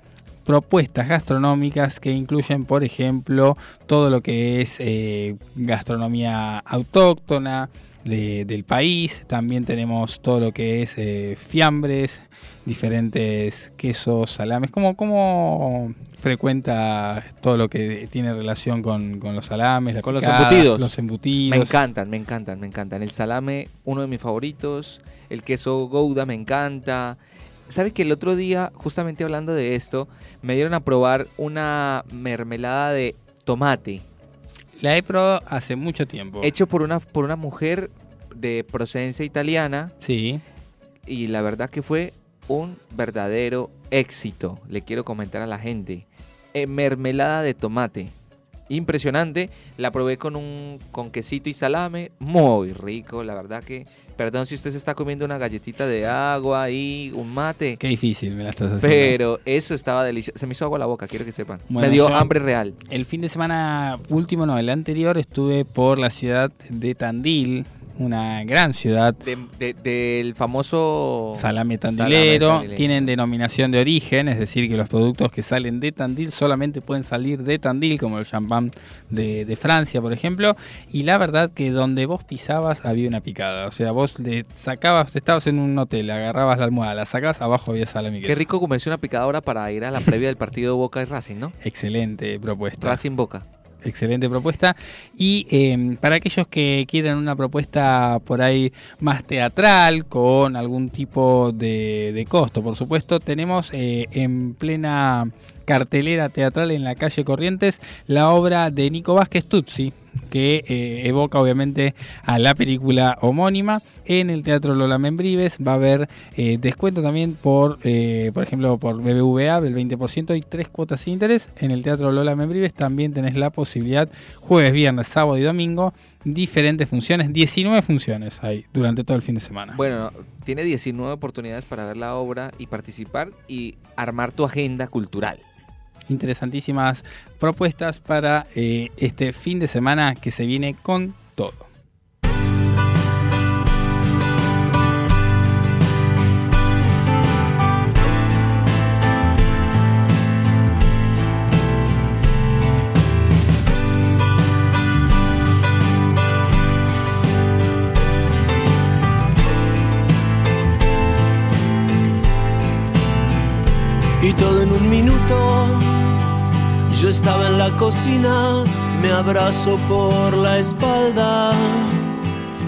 propuestas gastronómicas que incluyen, por ejemplo, todo lo que es eh, gastronomía autóctona de- del país. También tenemos todo lo que es eh, fiambres, diferentes quesos, salames. ¿Cómo, cómo frecuenta todo lo que tiene relación con, con los salames, la Con los embutidos. Los embutidos. Me encantan, me encantan, me encantan. El salame, uno de mis favoritos. El queso Gouda me encanta. ¿Sabe que el otro día, justamente hablando de esto, me dieron a probar una mermelada de tomate? La he probado hace mucho tiempo. Hecho por una, por una mujer de procedencia italiana. Sí. Y la verdad que fue un verdadero éxito. Le quiero comentar a la gente. Eh, mermelada de tomate. Impresionante. La probé con un con quesito y salame. Muy rico. La verdad que. Perdón si usted se está comiendo una galletita de agua y un mate. Qué difícil me la estás haciendo. Pero eso estaba delicioso. Se me hizo agua la boca, quiero que sepan. Bueno, me dio hambre real. El fin de semana último, no, el anterior, estuve por la ciudad de Tandil, una gran ciudad. De- de- del famoso Salame Salame tandilero, tienen denominación de origen, es decir, que los productos que salen de Tandil solamente pueden salir de Tandil, como el champán de, de Francia, por ejemplo. Y la verdad que donde vos pisabas había una picada. O sea, vos le sacabas, estabas en un hotel, agarrabas la almohada, la sacabas, abajo había salame Qué rico comerse una picadora para ir a la previa del partido Boca y Racing, ¿no? Excelente propuesta. Racing Boca. Excelente propuesta. Y eh, para aquellos que quieran una propuesta por ahí más teatral, con algún tipo de, de costo, por supuesto, tenemos eh, en plena cartelera teatral en la calle Corrientes la obra de Nico Vázquez Tutsi que eh, evoca obviamente a la película homónima. En el Teatro Lola Membrives va a haber eh, descuento también por, eh, por ejemplo, por BBVA del 20% y tres cuotas sin interés. En el Teatro Lola Membrives también tenés la posibilidad, jueves, viernes, sábado y domingo, diferentes funciones, 19 funciones hay durante todo el fin de semana. Bueno, tiene 19 oportunidades para ver la obra y participar y armar tu agenda cultural. Interesantísimas propuestas para eh, este fin de semana que se viene con todo. y todo en un minuto. Yo estaba en la cocina, me abrazó por la espalda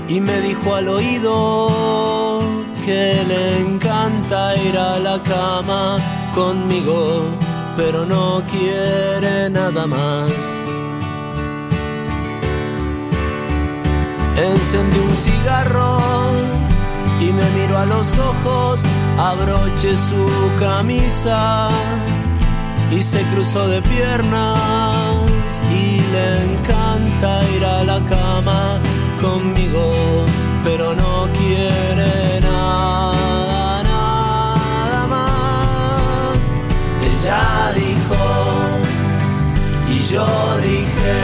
y me dijo al oído que le encanta ir a la cama conmigo, pero no quiere nada más. Encendí un cigarro y me miró a los ojos, abroché su camisa y se cruzó de piernas y le encanta ir a la cama conmigo, pero no quiere nada, nada más. Ella dijo y yo dije,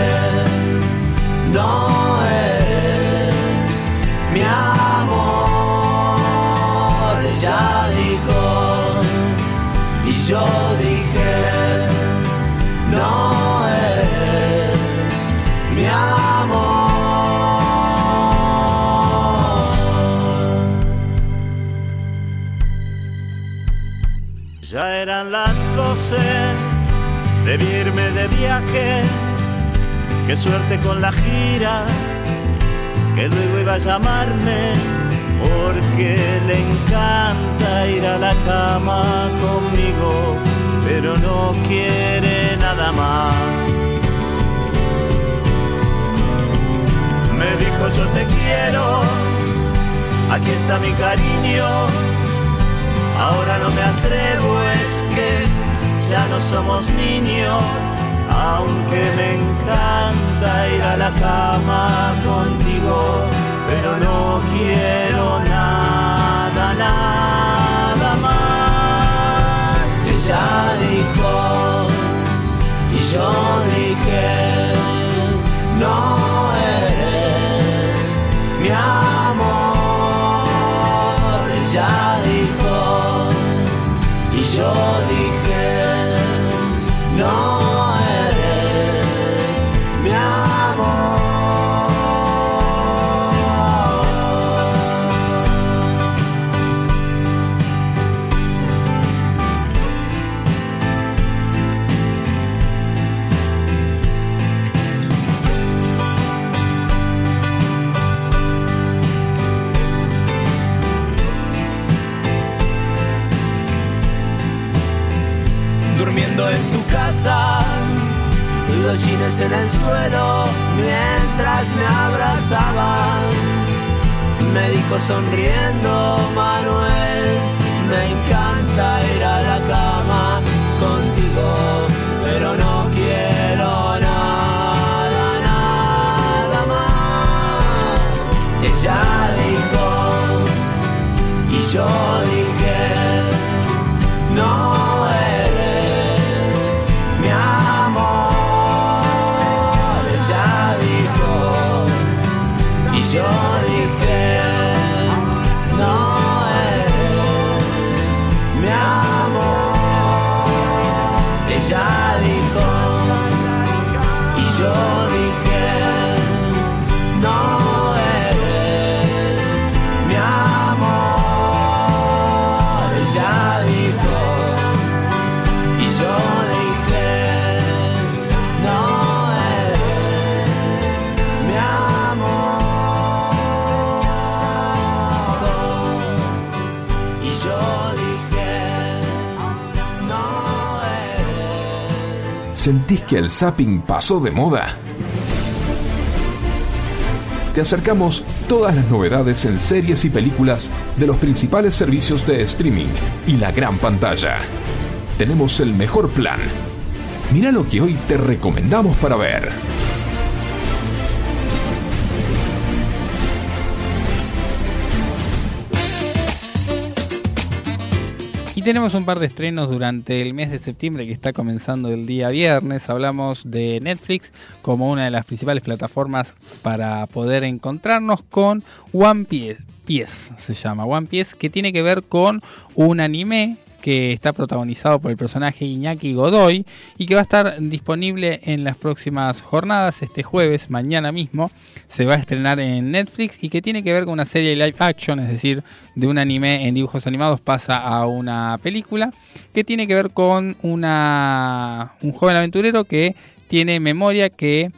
no eres mi amor. Ella dijo y yo dije, no eres mi amor. Ya eran las doce, debí irme de viaje. Qué suerte con la gira, que luego iba a llamarme, porque le encanta ir a la cama conmigo, pero no quiere más. Me dijo yo te quiero aquí está mi cariño. Ahora no me atrevo, es que ya no somos niños. Aunque me encanta ir a la cama contigo, pero no quiero nada, nada más. Ella dijo, y yo dije, no eres mi amor. Ella dijo, y yo dije, no su casa, los jeans en el suelo mientras me abrazaba. Me dijo sonriendo Manuel, me encanta ir a la cama contigo, pero no quiero nada, nada más. Ella dijo, y yo dije, y ¿Sentís que el zapping pasó de moda? Te acercamos todas las novedades en series y películas de los principales servicios de streaming y la gran pantalla. Tenemos el mejor plan. Mira lo que hoy te recomendamos para ver. Tenemos un par de estrenos durante el mes de septiembre que está comenzando el día viernes. Hablamos de Netflix como una de las principales plataformas para poder encontrarnos con One Piece, se llama One Piece, que tiene que ver con un anime que está protagonizado por el personaje Iñaki Godoy y que va a estar disponible en las próximas jornadas, este jueves, mañana mismo, se va a estrenar en Netflix y que tiene que ver con una serie live action, es decir, de un anime en dibujos animados pasa a una película, que tiene que ver con una, un joven aventurero que tiene memoria que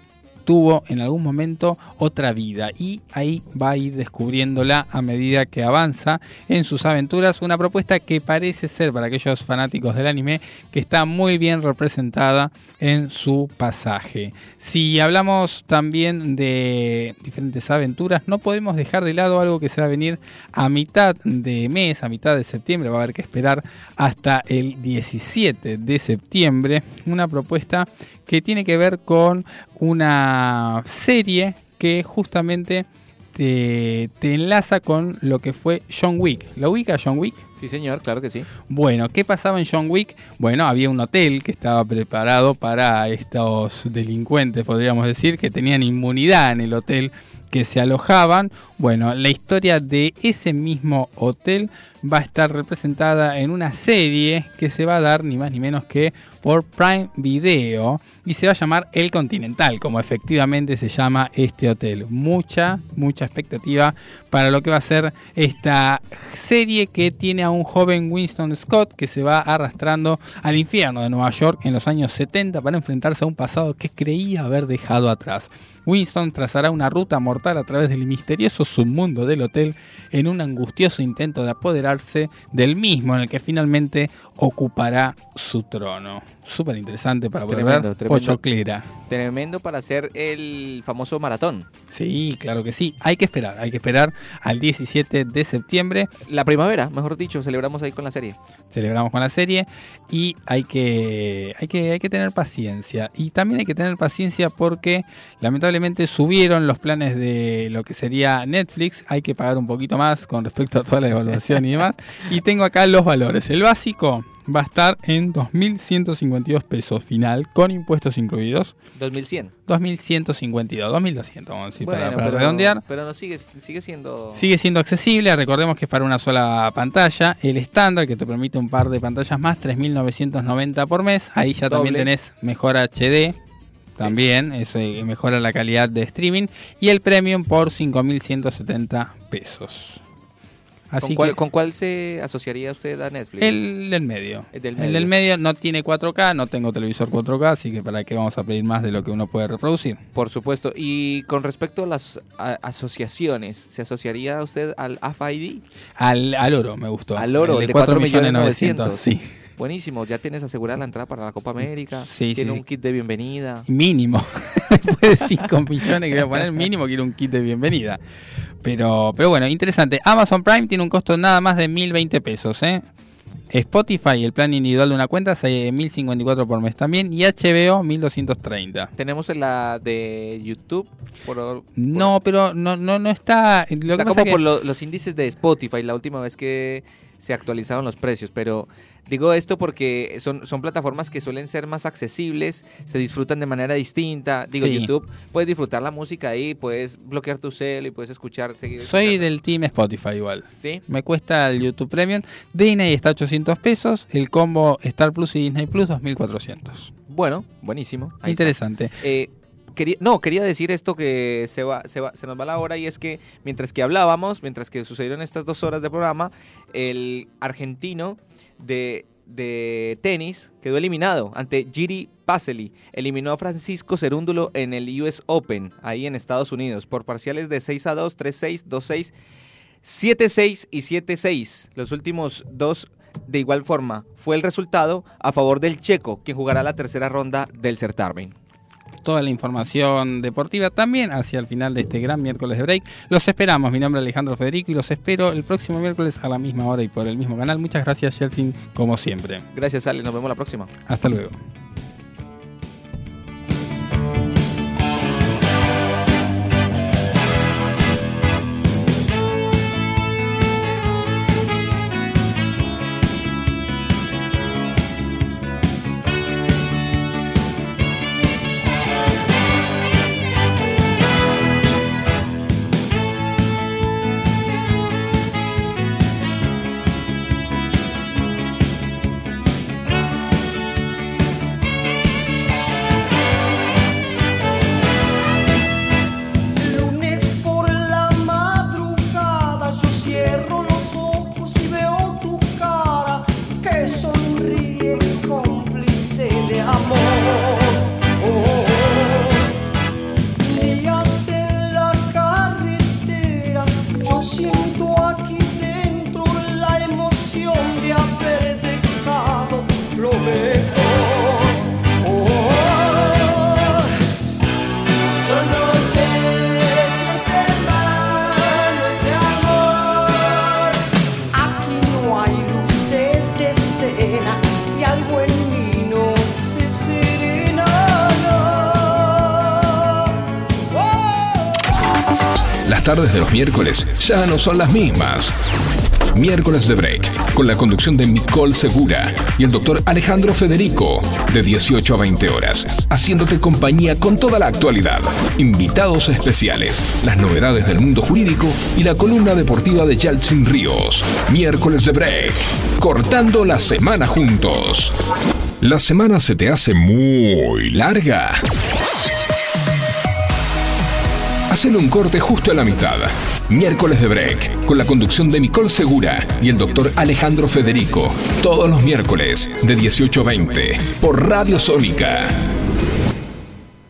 tuvo en algún momento otra vida y ahí va a ir descubriéndola a medida que avanza en sus aventuras. Una propuesta que parece ser para aquellos fanáticos del anime que está muy bien representada en su pasaje. Si hablamos también de diferentes aventuras, no podemos dejar de lado algo que se va a venir a mitad de mes, a mitad de septiembre, va a haber que esperar hasta el 17 de septiembre, una propuesta que tiene que ver con una serie que justamente te, enlaza con lo que fue John Wick. ¿Lo ubica John Wick? Sí, señor, claro que sí. Bueno, ¿qué pasaba en John Wick? Bueno, había un hotel que estaba preparado para estos delincuentes, podríamos decir, que tenían inmunidad en el hotel que se alojaban. Bueno, la historia de ese mismo hotel va a estar representada en una serie que se va a dar ni más ni menos que por Prime Video y se va a llamar El Continental, como efectivamente se llama este hotel. Mucha, mucha expectativa para lo que va a ser esta serie que tiene a un joven Winston Scott que se va arrastrando al infierno de Nueva York en los años 70 para enfrentarse a un pasado que creía haber dejado atrás. Winston trazará una ruta mortal a través del misterioso submundo del hotel en un angustioso intento de del mismo en el que finalmente ocupará su trono. Súper interesante para poder Tremendo, ver. tremendo. Pochoclera. Tremendo para hacer el famoso maratón. Sí, claro que sí. Hay que esperar, hay que esperar al 17 de septiembre. La primavera, mejor dicho, celebramos ahí con la serie. Celebramos con la serie y hay que, hay que, hay que tener paciencia. Y también hay que tener paciencia porque lamentablemente subieron los planes de lo que sería Netflix. Hay que pagar un poquito más con respecto a toda la evaluación y demás. Y tengo acá los valores. El básico va a estar en 2.152 pesos final con impuestos incluidos. 2100. 2.152, 2.200 vamos a decir, para, Bueno, para pero, redondear. pero no sigue, sigue siendo... Sigue siendo accesible, recordemos que es para una sola pantalla. El estándar, que te permite un par de pantallas más, 3.990 por mes. Ahí ya también tenés mejor HD, también, eso eh, mejora la calidad de streaming. Y el premium por 5.170 pesos. Así ¿Con, cuál, que ¿Con cuál se asociaría usted a Netflix? el del medio. El del El medio. del medio no tiene 4K, no tengo televisor 4K, así que para qué vamos a pedir más de lo que uno puede reproducir. Por supuesto. Y con respecto a las a- asociaciones, ¿se asociaría usted al AFID? Al, al oro me gustó. Al oro, El de de 4 4 millones millones 900. 900, sí. Buenísimo, ya tienes asegurada la entrada para la Copa América. Sí, Tiene sí, un kit de bienvenida. Mínimo. Después de 5 millones que voy a poner, mínimo quiero un kit de bienvenida. Pero, pero bueno, interesante. Amazon Prime tiene un costo nada más de 1020 pesos, ¿eh? Spotify, el plan individual de una cuenta, es 1054 por mes también. Y HBO, 1230. Tenemos la de YouTube. Por, No, pero no, no, no está. Lo que está pasa como que- por lo- los índices de Spotify la última vez que se actualizaron los precios, pero digo esto porque son, son plataformas que suelen ser más accesibles, se disfrutan de manera distinta. Digo, Sí. YouTube, puedes disfrutar la música ahí, puedes bloquear tu cel y puedes escuchar, seguir Soy del team Spotify igual. ¿Sí? Me cuesta el YouTube Premium. Disney está a 800 pesos. El combo Star Plus y Disney Plus 2400. Bueno, buenísimo. Ahí. Interesante. Eh, no, quería decir esto que se va, se va, se nos va la hora y es que mientras que hablábamos, mientras que sucedieron estas dos horas de programa, el argentino de, de tenis quedó eliminado ante Giri Paseli. Eliminó a Francisco Cerúndulo en el US Open, ahí en Estados Unidos, por parciales de 6 a 2, 3-6, 2-6, 7-6 y 7-6. Los últimos dos de igual forma fue el resultado a favor del checo, quien jugará la tercera ronda del certamen. Toda la información deportiva también hacia el final de este gran miércoles de break. Los esperamos. Mi nombre es Alejandro Federico y los espero el próximo miércoles a la misma hora y por el mismo canal. Muchas gracias, Chelsea, como siempre. Gracias, Ale. Nos vemos la próxima. Hasta luego. Ya no son las mismas. Miércoles de Break, con la conducción de Nicole Segura y el doctor Alejandro Federico, de 18 a 20 horas, haciéndote compañía con toda la actualidad, invitados especiales, las novedades del mundo jurídico y la columna deportiva de Yaltsin Ríos. Miércoles de Break, cortando la semana juntos. ¿La semana se te hace muy larga? Hacele un corte justo a la mitad. Miércoles de Break, con la conducción de Nicole Segura y el doctor Alejandro Federico. Todos los miércoles, de 18 a 20, por Radio Sónica.